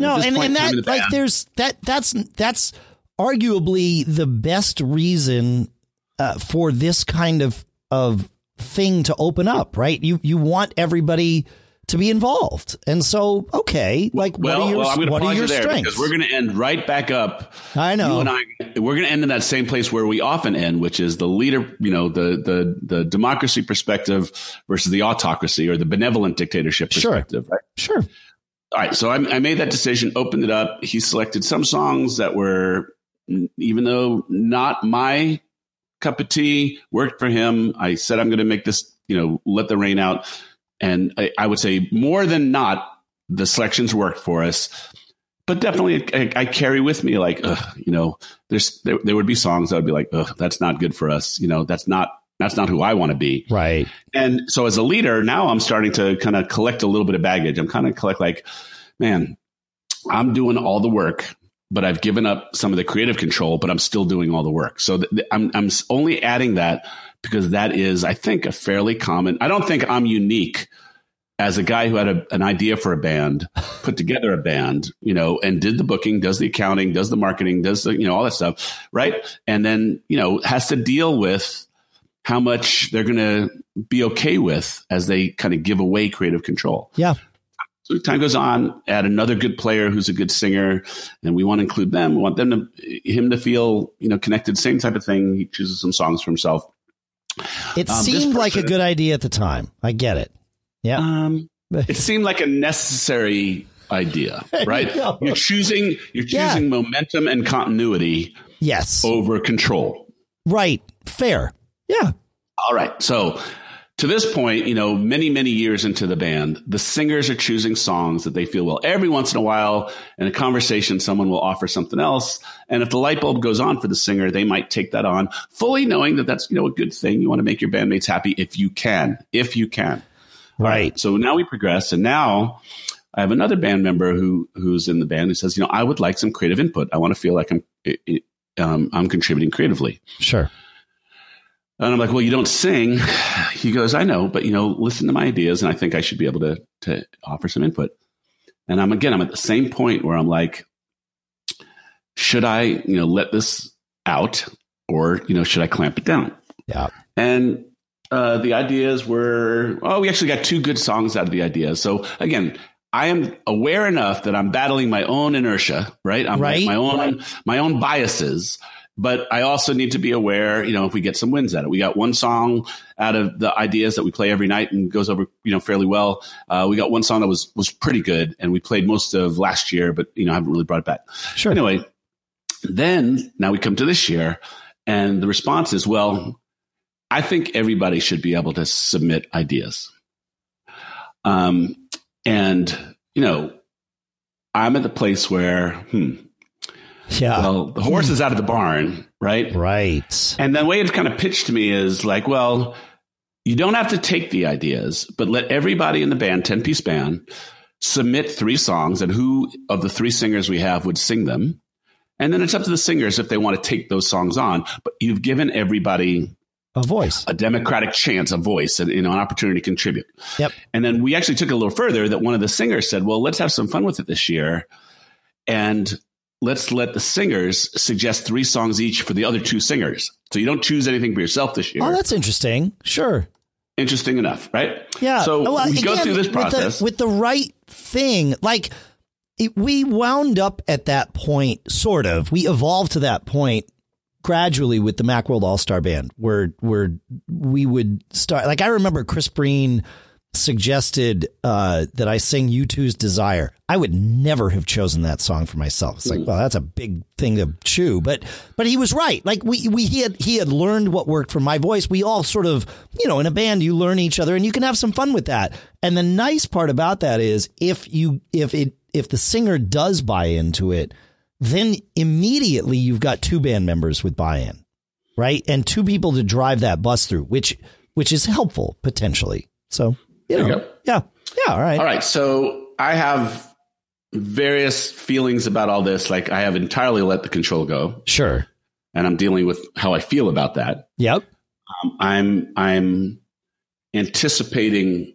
No, and, and that the like there's that that's that's arguably the best reason uh, for this kind of of thing to open up, right? You you want everybody to be involved, and so okay, like well, what are your well i'm what are your you there strengths? because we're going to end right back up I know. you and i we're going to end in that same place where we often end which is the leader you know the the the democracy perspective versus the autocracy or the benevolent dictatorship Sure. perspective right sure. All right, so I, I made that decision, opened it up. He selected some songs that were, even though not my cup of tea, worked for him. I said I'm going to make this, you know, let the rain out, and I, I would say more than not, the selections worked for us. But definitely, I, I carry with me like, you know, there's there, there would be songs that would be like, that's not good for us. You know, that's not That's not who I want to be. Right. And so as a leader, now I'm starting to kind of collect a little bit of baggage. I'm kind of collect like, man, I'm doing all the work, but I've given up some of the creative control, but I'm still doing all the work. So th- I'm, I'm only adding that because that is, I think, a fairly common, I don't think I'm unique as a guy who had a, an idea for a band, put together a band, you know, and did the booking, does the accounting, does the marketing, does the, you know, all that stuff, right? And then, you know, has to deal with how much they're going to be okay with as they kind of give away creative control. Yeah. So time goes on, add another good player who's a good singer, and we want to include them. We want them to him to feel, you know, connected. Same type of thing. He chooses some songs for himself. It um, seemed like a good idea at the time. I get it. Yeah. Um, it seemed like a necessary idea, right? you are choosing you're choosing yeah. momentum and continuity. Yes. Over control. Right. Fair. Yeah. All right. So to this point, you know, many, many years into the band, the singers are choosing songs that they feel well. Every once in a while, in a conversation, someone will offer something else. And if the light bulb goes on for the singer, they might take that on, fully knowing that that's, you know, a good thing. You want to make your bandmates happy if you can, if you can. Right. So now we progress. And now I have another band member who, who's in the band who says, you know, I would like some creative input. I want to feel like I'm, um, I'm contributing creatively. Sure. And I'm like, well, you don't sing. He goes, I know, but you know, listen to my ideas, and I think I should be able to to offer some input. And I'm again, I'm at the same point where I'm like, should I, you know, let this out, or you know, should I clamp it down? Yeah. And uh, the ideas were, oh, we actually got two good songs out of the ideas. So again, I am aware enough that I'm battling my own inertia, right? I'm right. my own my own biases but I also need to be aware, you know, if we get some wins at it. We got one song out of the ideas that we play every night and goes over, you know, fairly well. Uh, we got one song that was was pretty good, and we played most of last year, but you know, I haven't really brought it back. Sure. Anyway, then now we come to this year, and the response is, well, I think everybody should be able to submit ideas. Um, and you know, I'm at the place where, hmm, yeah. Well, the horse is out of the barn, right? Right. And the way it's kind of pitched to me is like, well, you don't have to take the ideas, but let everybody in the band, 10 piece band, submit three songs and who of the three singers we have would sing them. And then it's up to the singers if they want to take those songs on. But you've given everybody a voice, a democratic chance, a voice, and you know, an opportunity to contribute. Yep. And then we actually took it a little further that one of the singers said, well, let's have some fun with it this year. And let's let the singers suggest three songs each for the other two singers. So you don't choose anything for yourself this year. Oh, that's interesting. Sure. Interesting enough, right? Yeah. So well, we again, go through this process with the, with the right thing. Like it, we wound up at that point, sort of. We evolved to that point gradually with the Macworld All Star Band, where where we would start. Like I remember Chris Breen suggested uh, that I sing U2's Desire, I would never have chosen that song for myself. It's like, mm. well, that's a big thing to chew, but but he was right. Like we we he had he had learned what worked for my voice. We all sort of, you know, in a band you learn each other and you can have some fun with that. And the nice part about that is if you if it if the singer does buy into it, then immediately you've got two band members with buy-in, right? And two people to drive that bus through, which which is helpful potentially. So you know, you yeah, yeah. All right, all right. So I have various feelings about all this. Like I have entirely let the control go. Sure. And I'm dealing with how I feel about that. Yep. Um, I'm I'm anticipating,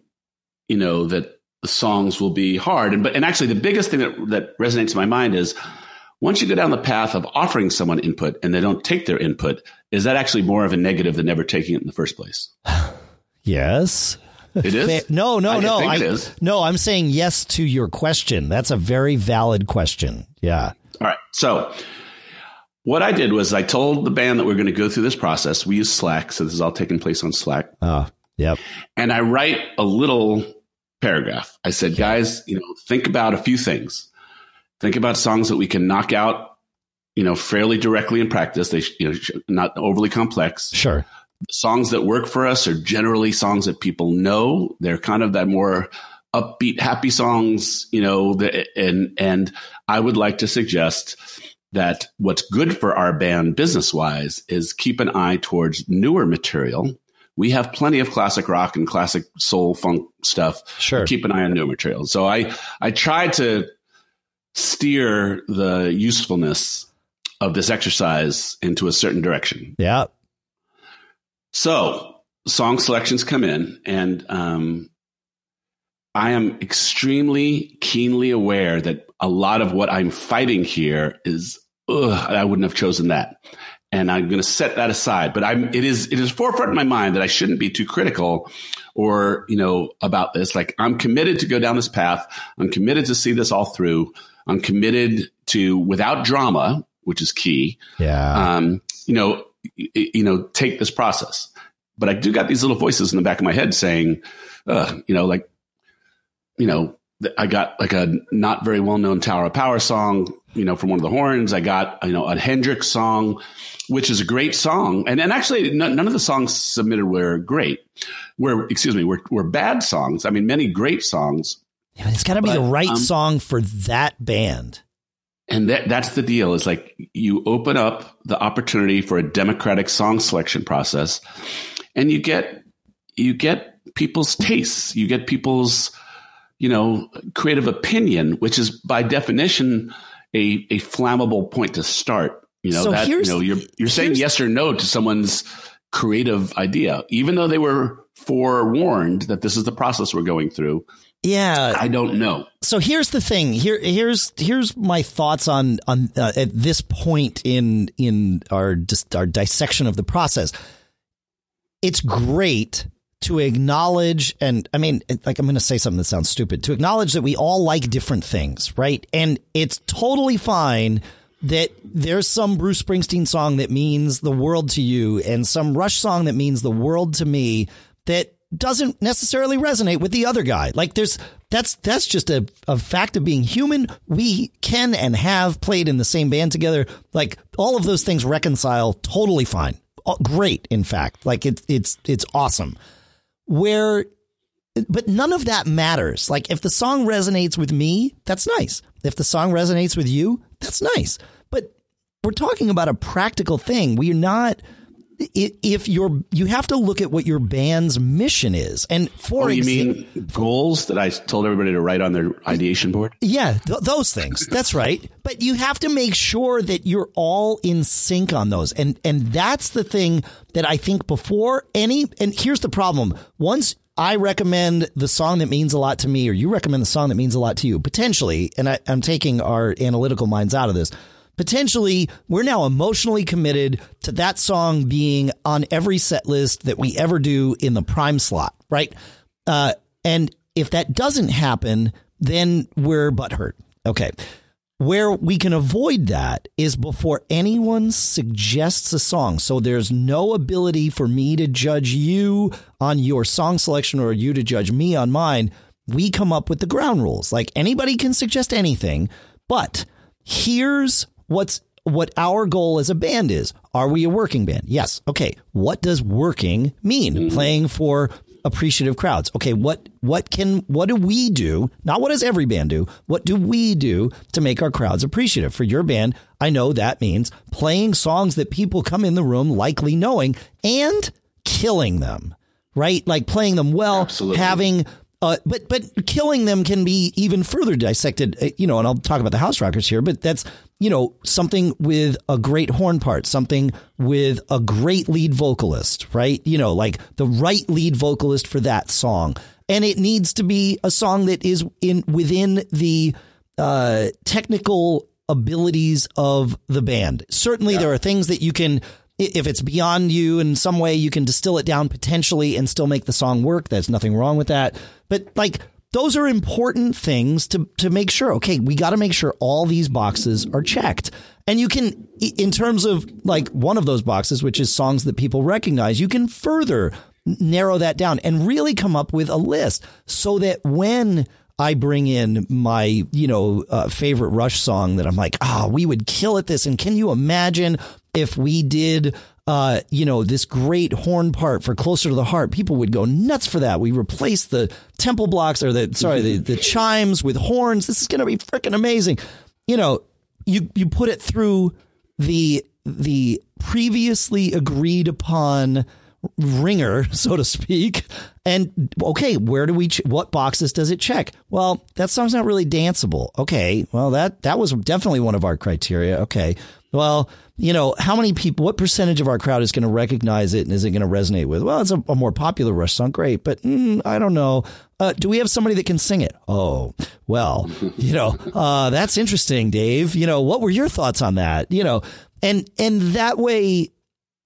you know, that the songs will be hard. And but and actually the biggest thing that that resonates in my mind is once you go down the path of offering someone input and they don't take their input, is that actually more of a negative than never taking it in the first place? yes. It is? no, no, I no. I, it is. No, I'm saying yes to your question. That's a very valid question. Yeah. All right. So what I did was I told the band that we are going to go through this process. We use Slack, so this is all taking place on Slack. Oh, yep. And I write a little paragraph. I said, guys, you know, think about a few things. Think about songs that we can knock out, you know, fairly directly in practice. They, you know, not overly complex. Sure songs that work for us are generally songs that people know. They're kind of that more upbeat, happy songs, you know, the, and, and I would like to suggest that what's good for our band business wise is keep an eye towards newer material we have plenty of classic rock and classic soul funk stuff. Sure. Keep an eye on new material. So I, I try to steer the usefulness of this exercise into a certain direction. Yeah. So song selections come in, and um, I am extremely keenly aware that a lot of what I'm fighting here is, ugh, I wouldn't have chosen that. And I'm going to set that aside. But I'm, it is, it is forefront in my mind that I shouldn't be too critical or, you know, about this. Like I'm committed to go down this path. I'm committed to see this all through. I'm committed to, without drama, which is key. Yeah. Um, you know, you know, take this process. But I do got these little voices in the back of my head saying, uh, you know, like, you know, I got like a not very well known Tower of Power song, you know, from one of the horns. I got, you know, a Hendrix song, which is a great song. And, and actually none, none of the songs submitted were great, were, excuse me, were, were bad songs. I mean, many great songs. Yeah, it's got to be the right um, song for that band. And that, that's the deal is like you open up the opportunity for a democratic song selection process and you get, you get people's tastes, you get people's, you know, creative opinion, which is by definition a, a flammable point to start. You know, So that, you know you're you're saying yes or no to someone's creative idea, even though they were forewarned that this is the process we're going through. Yeah. I don't know. so here's the thing. Here, here's here's my thoughts on on uh, at this point in in our our dissection of the process. It's great to acknowledge, and I mean, like I'm going to say something that sounds stupid. To acknowledge that we all like different things, right? And it's totally fine that there's some Bruce Springsteen song that means the world to you, and some Rush song that means the world to me. That doesn't necessarily resonate with the other guy. Like there's that's that's just a, a fact of being human. We can and have played in the same band together. Like all of those things reconcile totally fine. Uh, Great, in fact. Like it's it's it's awesome. Where but none of that matters. Like if the song resonates with me, that's nice. If the song resonates with you, that's nice. But we're talking about a practical thing. We're not if you're you have to look at what your band's mission is. And for Oh, you example, mean goals that I told everybody to write on their ideation board? yeah, th- those things. That's right. But you have to make sure that you're all in sync on those. And and that's the thing that I think before any and here's the problem. Once I recommend the song that means a lot to me, or you recommend the song that means a lot to you, potentially, and I, I'm taking our analytical minds out of this, potentially we're now emotionally committed to that song being on every set list that we ever do in the prime slot, right? Uh, and if that doesn't happen, then we're butthurt. Okay. Where we can avoid that is before anyone suggests a song. So there's no ability for me to judge you on your song selection or you to judge me on mine. We come up with the ground rules. Like anybody can suggest anything, but here's what's what our goal as a band is. Are we a working band? Yes. Okay. What does working mean? Playing for appreciative crowds. Okay, what what can what do we do? Not what does every band do? What do we do to make our crowds appreciative? For your band, I know that means playing songs that people come in the room likely knowing and killing them. Right? Like playing them well, Absolutely. having uh, but but killing them can be even further dissected, uh, you know. And I'll talk about the House Rockers here, but that's you know something with a great horn part, something with a great lead vocalist, right? You know, like the right lead vocalist for that song, and it needs to be a song that is in within the uh, technical abilities of the band. Certainly, there are things that you can if it's beyond you in some way, you can distill it down potentially and still make the song work. There's nothing wrong with that. But like those are important things to to make sure. Okay, we got to make sure all these boxes are checked. And you can, in terms of like one of those boxes, which is songs that people recognize, you can further narrow that down and really come up with a list so that when I bring in my, you know, uh, favorite Rush song that I'm like, ah, we would kill at this. And can you imagine if we did, uh, you know, this great horn part for Closer to the Heart? People would go nuts for that. We replaced the temple blocks or the, sorry, the, the chimes with horns. This is going to be freaking amazing. You know, you, you put it through the, the previously agreed upon wringer, so to speak. And okay, where do we? Ch- what boxes does it check? Well, that song's not really danceable. Okay, well that that was definitely one of our criteria. Okay, well you know, how many people, what percentage of our crowd is going to recognize it and is it going to resonate with? Well, it's a, a more popular Rush song. Great. But mm, I don't know. Uh, do we have somebody that can sing it? Oh, well, you know, uh, that's interesting, Dave. You know, what were your thoughts on that? You know, and, and that way,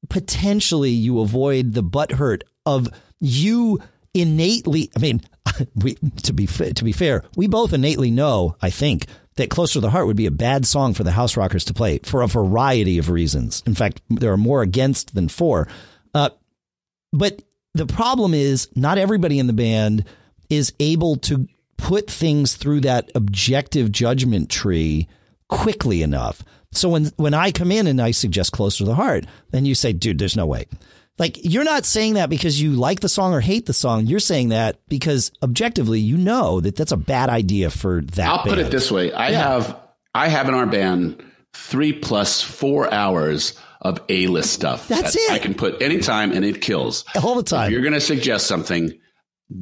potentially you avoid the butt hurt of you innately. I mean, we, to be, to be fair, we both innately know, I think, that Closer to the Heart would be a bad song for the House Rockers to play for a variety of reasons. In fact, there are more against than for. Uh, but the problem is, not everybody in the band is able to put things through that objective judgment tree quickly enough. So when when I come in and I suggest Closer to the Heart, then you say, dude, there's no way. Like you're not saying that because you like the song or hate the song. You're saying that because objectively you know that that's a bad idea for that. I'll band. put it this way: I yeah. have I have in our band three plus four hours of A list stuff. That's that it. I can put anytime and it kills all the time. If you're going to suggest something.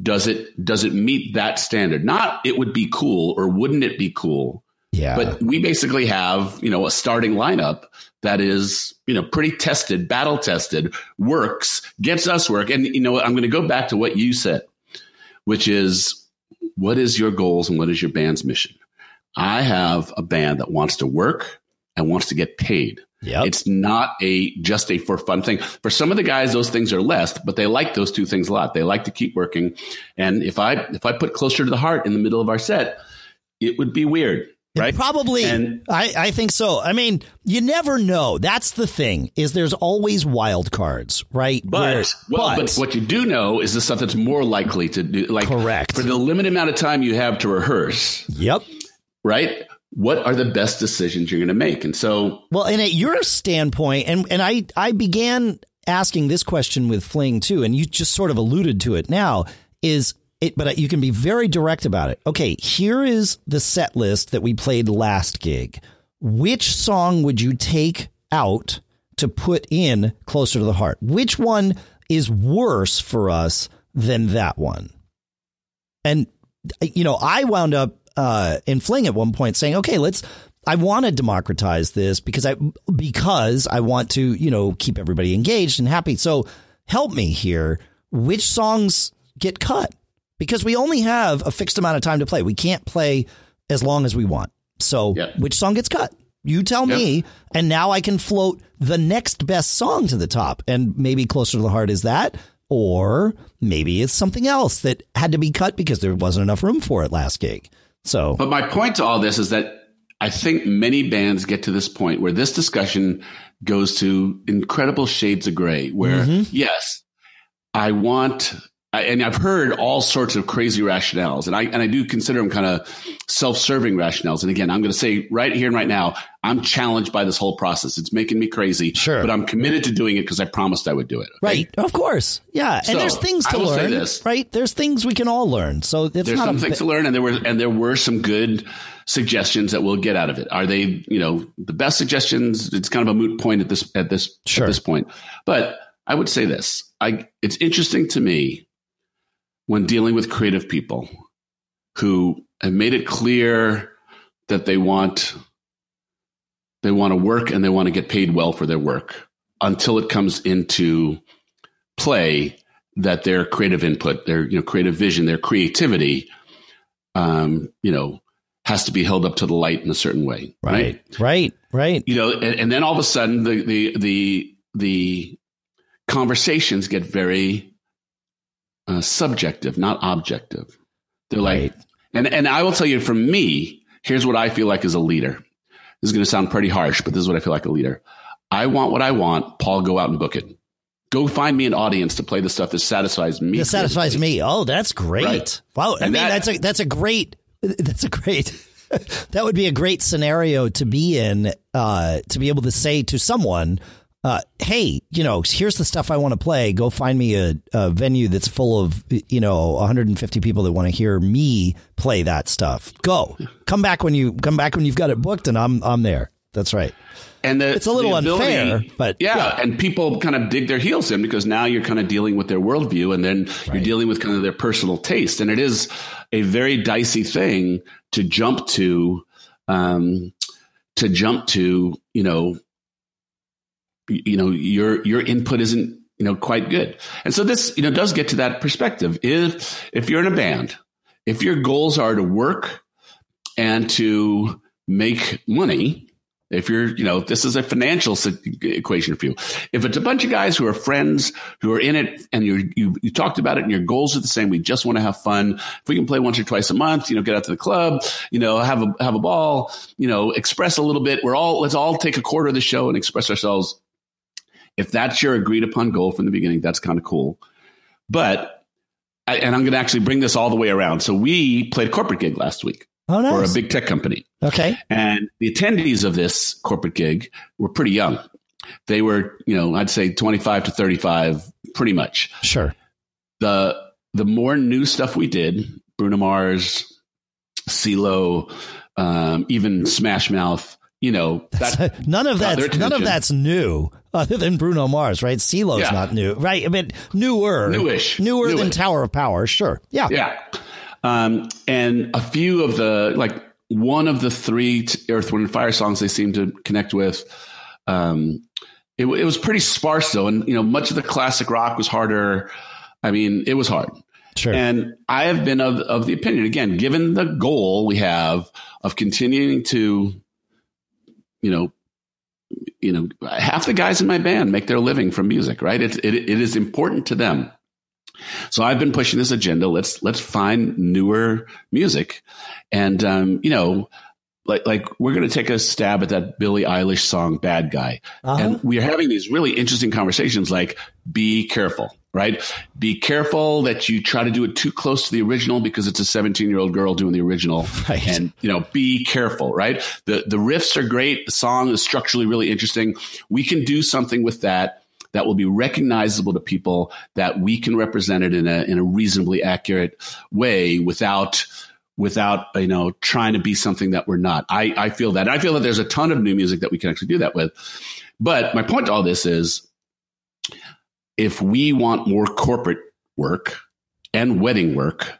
Does it does it meet that standard? Not it would be cool or wouldn't it be cool? Yeah. But we basically have, you know, a starting lineup that is, you know, pretty tested, battle tested, works, gets us work. And, you know, I'm going to go back to what you said, which is what is your goals and what is your band's mission? I have a band that wants to work and wants to get paid. Yep. It's not a just a for fun thing. For some of the guys, those things are less, but they like those two things a lot. They like to keep working. And if I if I put closer to the heart in the middle of our set, it would be weird right? Probably. And, I, I think so. I mean, you never know. That's the thing is there's always wild cards, right? But, Where, well, but, but, what you do know is the stuff that's more likely to do, like correct for the limited amount of time you have to rehearse. Yep. Right. What are the best decisions you're going to make? And so, well, and at your standpoint, and and I I began asking this question with Fling too, and you just sort of alluded to it now. Is it, but you can be very direct about it. Okay, here is the set list that we played last gig. Which song would you take out to put in closer to the heart? Which one is worse for us than that one? And you know, I wound up uh, in Fling at one point saying, "Okay, let's." I want to democratize this because I because I want to you know keep everybody engaged and happy. So help me here. Which songs get cut? Because we only have a fixed amount of time to play. We can't play as long as we want. So, yep. which song gets cut? You tell yep. me, and now I can float the next best song to the top. And maybe closer to the heart is that, or maybe it's something else that had to be cut because there wasn't enough room for it last gig. So, but my point to all this is that I think many bands get to this point where this discussion goes to incredible shades of gray. Where mm-hmm. yes, I want I, and I've heard all sorts of crazy rationales, and I and I do consider them kind of self-serving rationales. And again, I'm going to say right here and right now, I'm challenged by this whole process. It's making me crazy, sure, but I'm committed to doing it because I promised I would do it. Okay? Right, of course, yeah. So, and there's things to learn, right? There's things we can all learn. So there's some things to learn, and there were and there were some good suggestions that we'll get out of it. Are they, you know, the best suggestions? It's kind of a moot point at this at this sure. at this point, but I would say this. I it's interesting to me when dealing with creative people who have made it clear that they want they want to work and they want to get paid well for their work until it comes into play that their creative input, their you know creative vision, their creativity, um, you know, has to be held up to the light in a certain way. Right, right, right. right. You know, and, and, then all of a sudden the the the the conversations get very uh, subjective, not objective. They're right. like, and and I will tell you, from me, here's what I feel like as a leader. This is going to sound pretty harsh, but this is what I feel like a leader. I want what I want. Paul, go out and book it. Go find me an audience to play the stuff that satisfies me. That satisfies me. Oh, that's great. Right. Wow. I mean, that, that's a that's a great that's a great that would be a great scenario to be in uh, to be able to say to someone uh, hey, you know, here's the stuff I want to play. Go find me a, a, venue that's full of, you know, 150 people that want to hear me play that stuff. Go, come back when you come back when you've got it booked, and I'm I'm there. That's right. And the, it's a little ability, unfair, but yeah, yeah, and people kind of dig their heels in because now you're kind of dealing with their worldview, and then right. you're dealing with kind of their personal taste, and it is a very dicey thing to jump to, um, to jump to, you know, you know, your your input isn't you know quite good, and so this you know does get to that perspective. If if you're in a band, if your goals are to work and to make money if you're, you know, this is a financial equation for you. If it's a bunch of guys who are friends who are in it and you you you talked about it and your goals are the same, we just want to have fun. If we can play once or twice a month, you know, get out to the club, you know, have a have a ball, you know, express a little bit. We're all let's all take a quarter of the show and express ourselves. If that's your agreed upon goal from the beginning, that's kind of cool. But and I'm going to actually bring this all the way around. So we played a corporate gig last week oh, nice. for a big tech company. Okay. And the attendees of this corporate gig were pretty young. They were, you know, I'd say 25 to 35, pretty much. Sure. The the more new stuff we did, Bruno Mars, CeeLo, um, even Smash Mouth, you know, that, none of that none of that's new other than Bruno Mars, right? CeeLo's yeah. not new, right? I mean, newer, newish, newer Newish. than Tower of Power, sure, yeah, yeah. Um, and a few of the like one of the three Earth, Wind, and Fire songs they seem to connect with. Um, it, it, was pretty sparse though, and you know, much of the classic rock was harder. I mean, it was hard. Sure. And I have been of of the opinion again, given the goal we have of continuing to, you know, you know, half the guys in my band make their living from music, right? It's it, it is important to them. So I've been pushing this agenda. Let's let's find newer music, and um, you know, like like we're going to take a stab at that Billie Eilish song "Bad Guy," uh-huh. and we are having these really interesting conversations. Like, be careful, right? Be careful that you try to do it too close to the original because it's a 17 year old girl doing the original, right. and you know, be careful, right? The the riffs are great. The song is structurally really interesting. We can do something with that that will be recognizable to people that we can represent it in a in a reasonably accurate way without without you know trying to be something that we're not. I I feel that. I feel that there's a ton of new music that we can actually do that with. But my point to all this is if we want more corporate work and wedding work,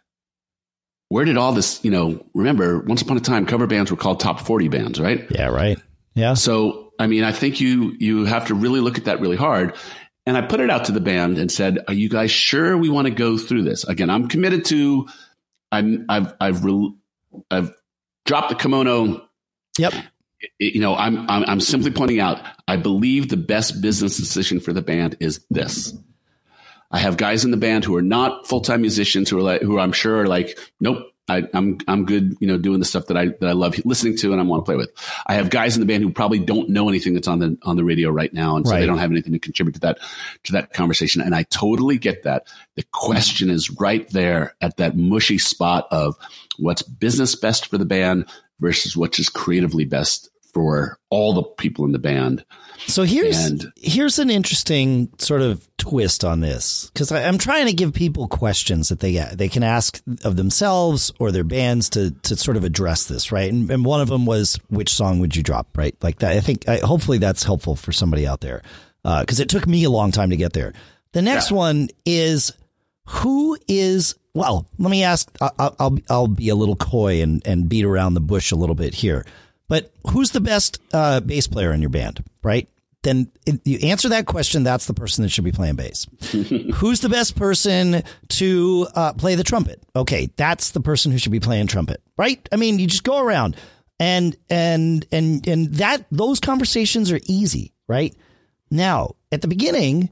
where did all this, you know, remember once upon a time cover bands were called top 40 bands, right? Yeah, right. Yeah. So I mean, I think you you have to really look at that really hard. And I put it out to the band and said, "Are you guys sure we want to go through this?" Again, I'm committed to. I'm I've I've re, I've dropped the kimono. Yep. You know, I'm, I'm I'm simply pointing out. I believe the best business decision for the band is this. I have guys in the band who are not full time musicians who are like who I'm sure are like, nope, I, am I'm, I'm good, you know, doing the stuff that I that I love listening to and I want to play with. I have guys in the band who probably don't know anything that's on the on the radio right now, and so right. they don't have anything to contribute to that to that conversation. And I totally get that. The question is right there at that mushy spot of what's business best for the band versus what's just creatively best for all the people in the band. So here's and, here's an interesting sort of twist on this because I'm trying to give people questions that they they can ask of themselves or their bands to to sort of address this, right? And, and one of them was which song would you drop, right? Like that. I think I, hopefully that's helpful for somebody out there because uh, it took me a long time to get there. The next yeah. one is who is well. Let me ask. I'll, I'll I'll be a little coy and and beat around the bush a little bit here. But who's the best uh, bass player in your band, right? Then you answer that question. That's the person that should be playing bass. who's the best person to uh, play the trumpet? Okay, that's the person who should be playing trumpet, right? I mean, you just go around and and and and that those conversations are easy, right? Now, at the beginning,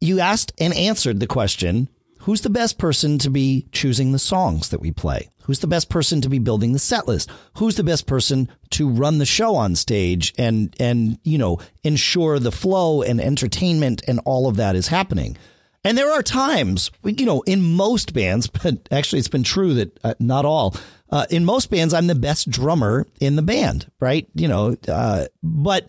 you asked and answered the question, who's the best person to be choosing the songs that we play? Who's the best person to be building the set list? Who's the best person to run the show on stage and, and, you know, ensure the flow and entertainment and all of that is happening? And there are times, you know, in most bands, but actually it's been true that uh, not all, uh, in most bands, I'm the best drummer in the band, right? You know, uh, but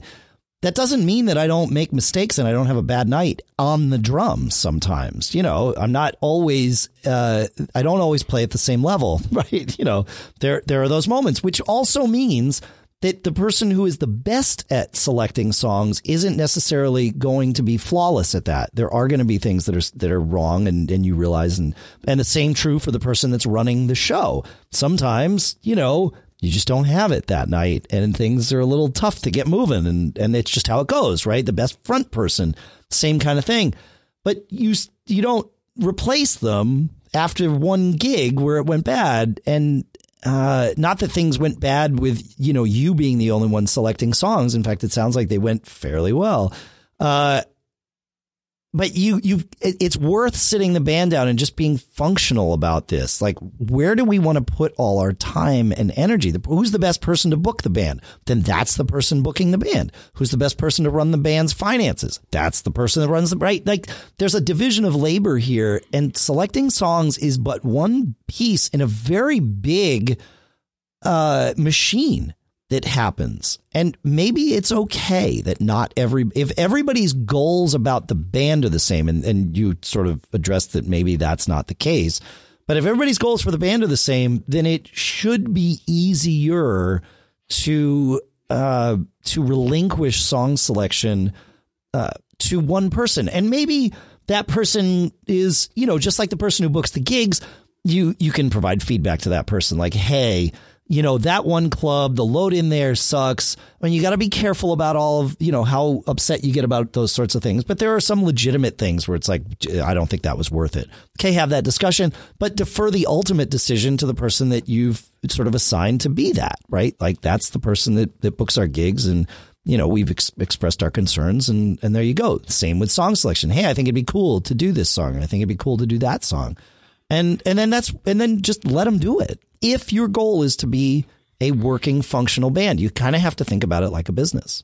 that doesn't mean that I don't make mistakes and I don't have a bad night on the drums sometimes. You know, I'm not always, uh, I don't always play at the same level, right? You know, there, there are those moments, which also means that the person who is the best at selecting songs isn't necessarily going to be flawless at that. There are going to be things that are that are wrong and, and you realize and and the same true for the person that's running the show. Sometimes, you know, you just don't have it that night and things are a little tough to get moving and and it's just how it goes, right? The best front person, same kind of thing. But you you don't replace them after one gig where it went bad and uh, not that things went bad with you know you being the only one selecting songs. In fact, it sounds like they went fairly well. Uh, but you you it's worth sitting the band down and just being functional about this. Like where do we want to put all our time and energy? Who's the best person to book the band? Then that's the person booking the band. Who's the best person to run the band's finances? That's the person that runs the right? Like there's a division of labor here and selecting songs is but one piece in a very big uh machine that happens. And maybe it's okay that not every, if everybody's goals about the band are the same, and, and you sort of addressed that maybe that's not the case. But if everybody's goals for the band are the same, then it should be easier to, uh, to relinquish song selection, uh, to one person. And maybe that person is, you know, just like the person who books the gigs, you, you can provide feedback to that person like, Hey, you know, that one club, the load in there sucks. I mean, you got to be careful about all of, you know, how upset you get about those sorts of things. But there are some legitimate things where it's like, I don't think that was worth it. Okay, have that discussion, but defer the ultimate decision to the person that you've sort of assigned to be that, right? Like that's the person that, that books our gigs and, you know, we've ex- expressed our concerns and, and there you go. Same with song selection. Hey, I think it'd be cool to do this song. And I think it'd be cool to do that song. And, and then that's, and then just let them do it if your goal is to be a working functional band. You kind of have to think about it like a business.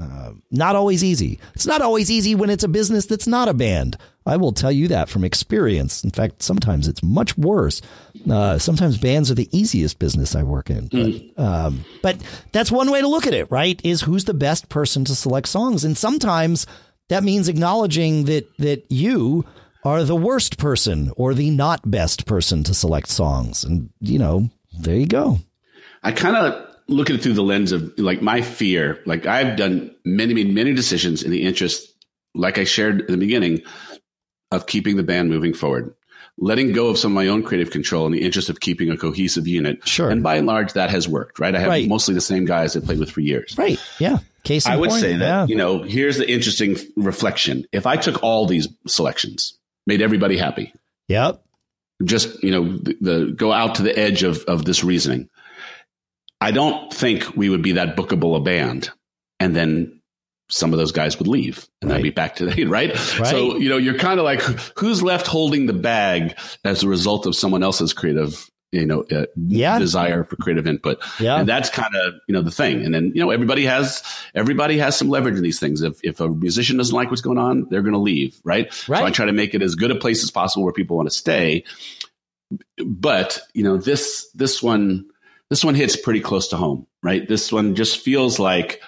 Uh, not always easy. It's not always easy when it's a business that's not a band. I will tell you that from experience. In fact, sometimes it's much worse. Uh, sometimes bands are the easiest business I work in. Mm. But, um, but that's one way to look at it, right? Is who's the best person to select songs? And sometimes that means acknowledging that that you are the worst person or the not best person to select songs. And, you know, there you go. I kind of look at it through the lens of like my fear. Like I've done many, many, many decisions in the interest, like I shared in the beginning, of keeping the band moving forward, letting go of some of my own creative control in the interest of keeping a cohesive unit. Sure. And by and large, that has worked, right? I have right. mostly the same guys I played with for years. Right. Yeah. Case I would point. say that, yeah. you know, here's the interesting reflection. If I took all these selections, made everybody happy. Yep. Just, you know, the, the go out to the edge of, of this reasoning. I don't think we would be that bookable a band. And then some of those guys would leave and right. then be back to the right? right. So, you know, you're kind of like, who's left holding the bag as a result of someone else's creative you know uh, yeah. desire for creative input. Yeah. and that's kind of you know the thing. And then you know everybody has everybody has some leverage in these things. If if a musician doesn't like what's going on they're going to leave right? right so i try to make it as good a place as possible where people want to stay. But you know this this one this one hits pretty close to home right? This one just feels like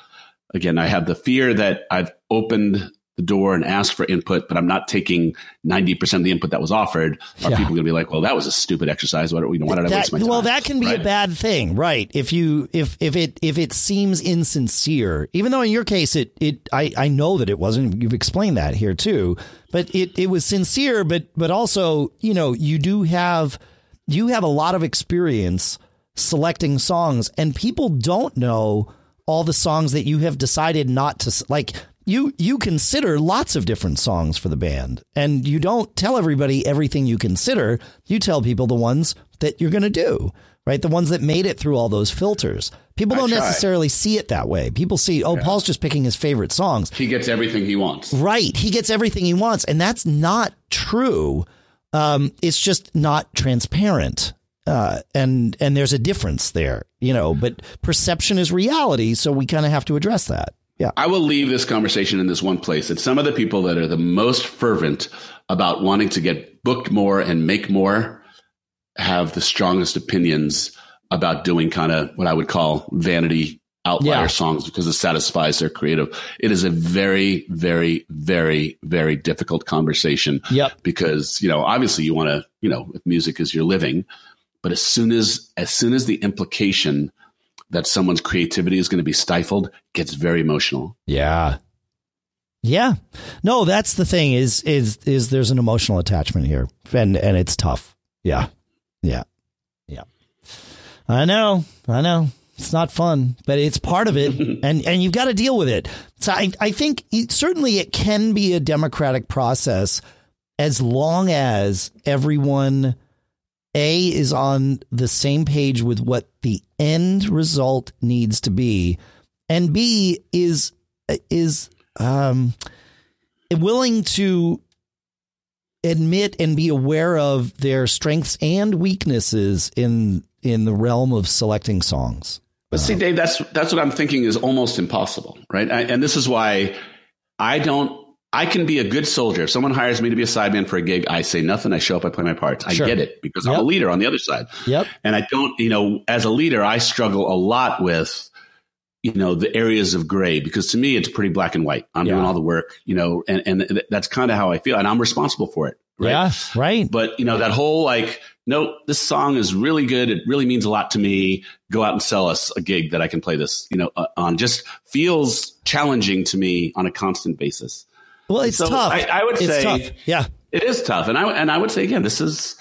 again i have the fear that i've opened the door and ask for input, but I'm not taking 90% of the input that was offered, are yeah. people going to be like, well, that was a stupid exercise. Why, don't, why did I waste my time? Well, that can be right? a bad thing, right? If you, if, if it, if it seems insincere, even though in your case, it, it, I, I know that it wasn't, you've explained that here too, but it, it was sincere, but, but also, you know, you do have, you have a lot of experience selecting songs and people don't know all the songs that you have decided not to like you you consider lots of different songs for the band and you don't tell everybody everything you consider. You tell people the ones that you're going to do right? The ones that made it through all those filters. People don't necessarily see it that way. People see oh yeah. paul's just picking his favorite songs. He gets everything he wants. Right. He gets everything he wants and that's not true. Um, it's just not transparent uh, and and there's a difference there you know but perception is reality so we kind of have to address that yeah. I will leave this conversation in this one place. That some of the people that are the most fervent about wanting to get booked more and make more have the strongest opinions about doing kind of what I would call vanity outlier yeah. songs because it satisfies their creative. It is a very, very, very, very difficult conversation. Yep. Because, you know, obviously you want to, you know, if music is your living, but as soon as, as soon as the implication that someone's creativity is going to be stifled gets very emotional. Yeah. Yeah. No, that's the thing is is is there's an emotional attachment here. And and it's tough. Yeah. Yeah. Yeah. I know. I know. It's not fun, but it's part of it, and and you've got to deal with it. So I I think it, certainly it can be a democratic process as long as everyone a is on the same page with what the end result needs to be, and B is is um, willing to admit and be aware of their strengths and weaknesses in in the realm of selecting songs. But see, Dave, that's that's what I'm thinking is almost impossible, right? I, and this is why I don't. I can be a good soldier. If someone hires me to be a sideman for a gig, I say nothing. I show up. I play my parts. I sure. get it because yep. I'm a leader on the other side. Yep. And I don't, you know, as a leader, I struggle a lot with, you know, the areas of gray because to me it's pretty black and white. I'm yeah. doing all the work, you know, and and that's kind of how I feel, and I'm responsible for it. Right? Yeah. Right. But you know that whole like no, this song is really good. It really means a lot to me. Go out and sell us a gig that I can play this, you know, uh, on. Just feels challenging to me on a constant basis. Well, it's so tough. I, I would it's say, tough. yeah, it is tough. And I and I would say again, this is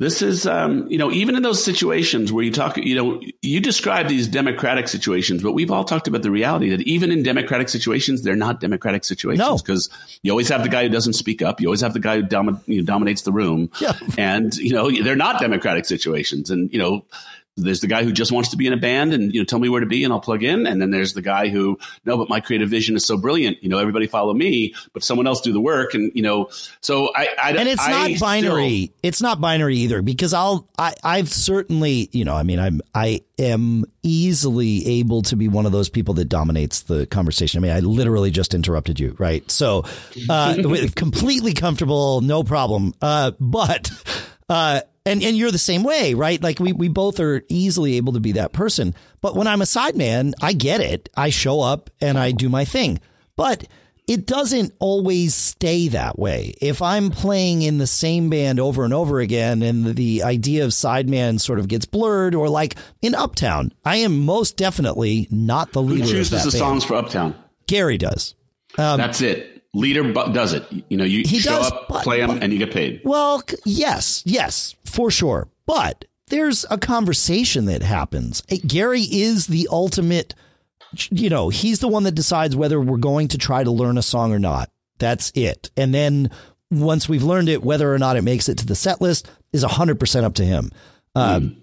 this is, um, you know, even in those situations where you talk, you know, you describe these democratic situations, but we've all talked about the reality that even in democratic situations, they're not democratic situations because no. you always have the guy who doesn't speak up. You always have the guy who domi- you know, dominates the room. Yeah. And, you know, they're not democratic situations. And, you know, there's the guy who just wants to be in a band and you know tell me where to be and I'll plug in. And then there's the guy who no but my creative vision is so brilliant. You know everybody follow me but someone else do the work. And you know so I, I and it's I not binary. Still, it's not binary either because I'll I I've certainly you know I mean I'm I am easily able to be one of those people that dominates the conversation. I mean I literally just interrupted you right? So uh completely comfortable no problem. Uh but uh and and you're the same way, right? Like we we both are easily able to be that person. But when I'm a sideman, I get it. I show up and I do my thing. But it doesn't always stay that way. If I'm playing in the same band over and over again and the, the idea of sideman sort of gets blurred or like in Uptown, I am most definitely not the leader Who chooses the band. songs for Uptown? Gary does. Um, That's it leader does it. You know, you he show does, up, but, play them, but, and you get paid. Well, yes, yes, for sure. But there's a conversation that happens. Gary is the ultimate. You know, he's the one that decides whether we're going to try to learn a song or not. That's it. And then once we've learned it, whether or not it makes it to the set list is 100% up to him. Um,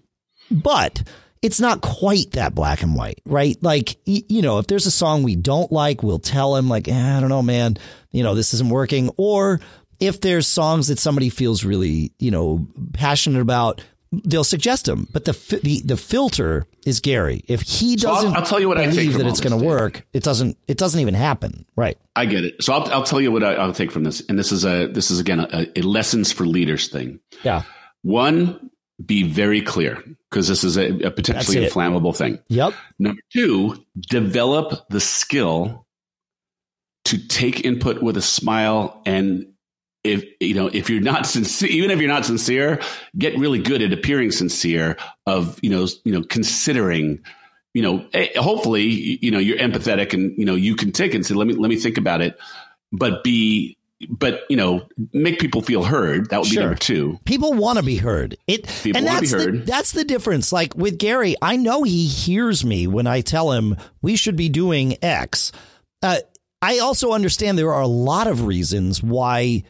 mm. But it's not quite that black and white, right? Like, you know, if there's a song we don't like, we'll tell him, like, eh, I don't know, man, you know, this isn't working. Or if there's songs that somebody feels really, you know, passionate about, they'll suggest them. But the the, the filter is Gary. If he doesn't, so I'll, I'll, tell you what I think that it's going to work. It doesn't. It doesn't even happen. Right. I get it. So I'll, I'll tell you what I, will take from this. And this is a this is again a, a lessons for leaders thing. Yeah. One, be very clear because this is a, a potentially inflammable thing. Yep. Number two, develop the skill to take input with a smile and if you know if you're not sincere even if you're not sincere get really good at appearing sincere of you know you know considering you know eh, hopefully you know you're empathetic and you know you can take it and say let me let me think about it but be but you know, make people feel heard. That would sure. be number two. People want to be heard. It people and that's the, that's the difference. Like with Gary, I know he hears me when I tell him we should be doing X. Uh, I also understand there are a lot of reasons why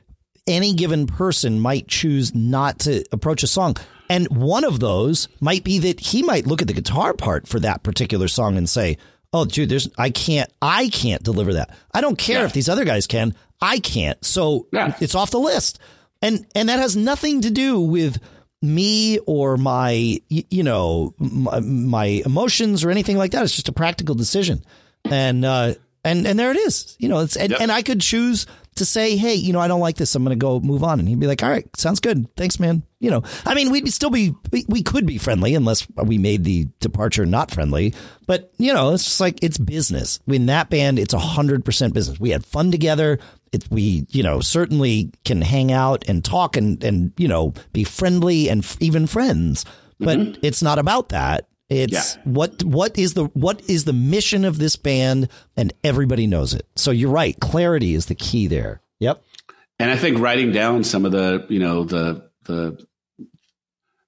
any given person might choose not to approach a song. And one of those might be that he might look at the guitar part for that particular song and say, "Oh, dude, there's I can't I can't deliver that. I don't care yeah. if these other guys can. I can't. So yeah. it's off the list. And and that has nothing to do with me or my you know my, my emotions or anything like that. It's just a practical decision. And uh and and there it is. You know, it's and, yep. and I could choose to say, hey, you know, I don't like this. I'm going to go move on. And he'd be like, all right, sounds good. Thanks, man. You know, I mean, we'd still be, we, we could be friendly unless we made the departure not friendly. But, you know, it's just like, it's business. In that band, it's 100% business. We had fun together. It, we, you know, certainly can hang out and talk and, and, you know, be friendly and f- even friends. But mm-hmm. it's not about that. It's yeah. what what is the what is the mission of this band, and everybody knows it. So you're right. Clarity is the key there. Yep. And I think writing down some of the you know the the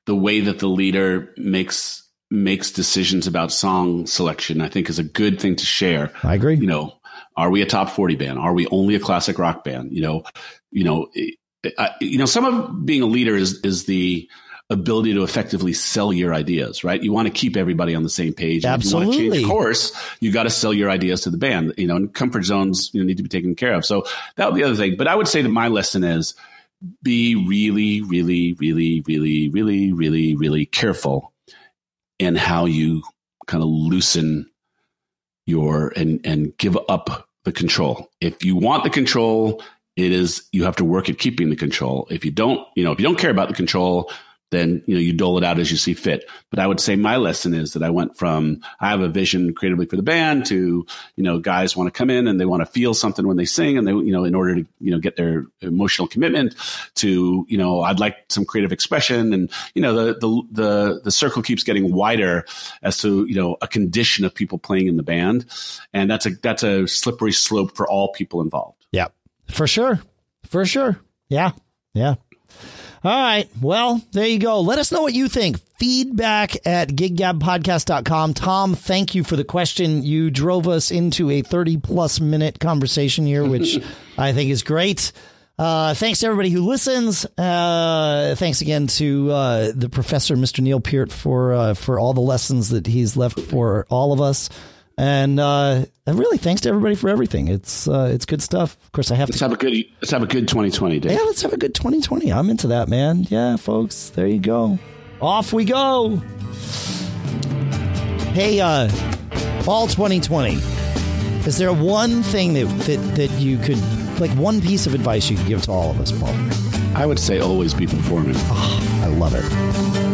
the way that the leader makes makes decisions about song selection, I think is a good thing to share. I agree. You know, are we a top 40 band? Are we only a classic rock band? You know, you know, I, you know, some of being a leader is, is the, ability to effectively sell your ideas, right? You want to keep everybody on the same page. Absolutely. If you want to change course, you got to sell your ideas to the band, you know, and comfort zones you know, need to be taken care of. So that would be the other thing. But I would say that my lesson is be really, really, really, really, really, really, really careful in how you kind of loosen your and and give up the control. If you want the control, it is you have to work at keeping the control. If you don't, you know, if you don't care about the control, then you know you dole it out as you see fit. But I would say my lesson is that I went from I have a vision creatively for the band to you know guys want to come in and they want to feel something when they sing and they you know in order to you know get their emotional commitment to you know I'd like some creative expression and you know the the the the circle keeps getting wider as to you know a condition of people playing in the band and that's a that's a slippery slope for all people involved. Yeah, for sure, for sure. Yeah, yeah. All right. Well, there you go. Let us know what you think. Feedback at giggabpodcast.com. Tom, thank you for the question. You drove us into a 30 plus minute conversation here, which I think is great. Uh, thanks to everybody who listens. Uh, thanks again to uh, the professor, Mr. Neil Peart, for uh, for all the lessons that he's left for all of us. And uh, really, thanks to everybody for everything. It's uh, it's good stuff. Of course, I have let's to have a good let's have a good 2020 day. Yeah, let's have a good 2020. I'm into that, man. Yeah, folks, there you go. Off we go. Hey, uh, all 2020. Is there one thing that, that that you could like one piece of advice you could give to all of us, Paul? I would say always be performing. Oh, I love it.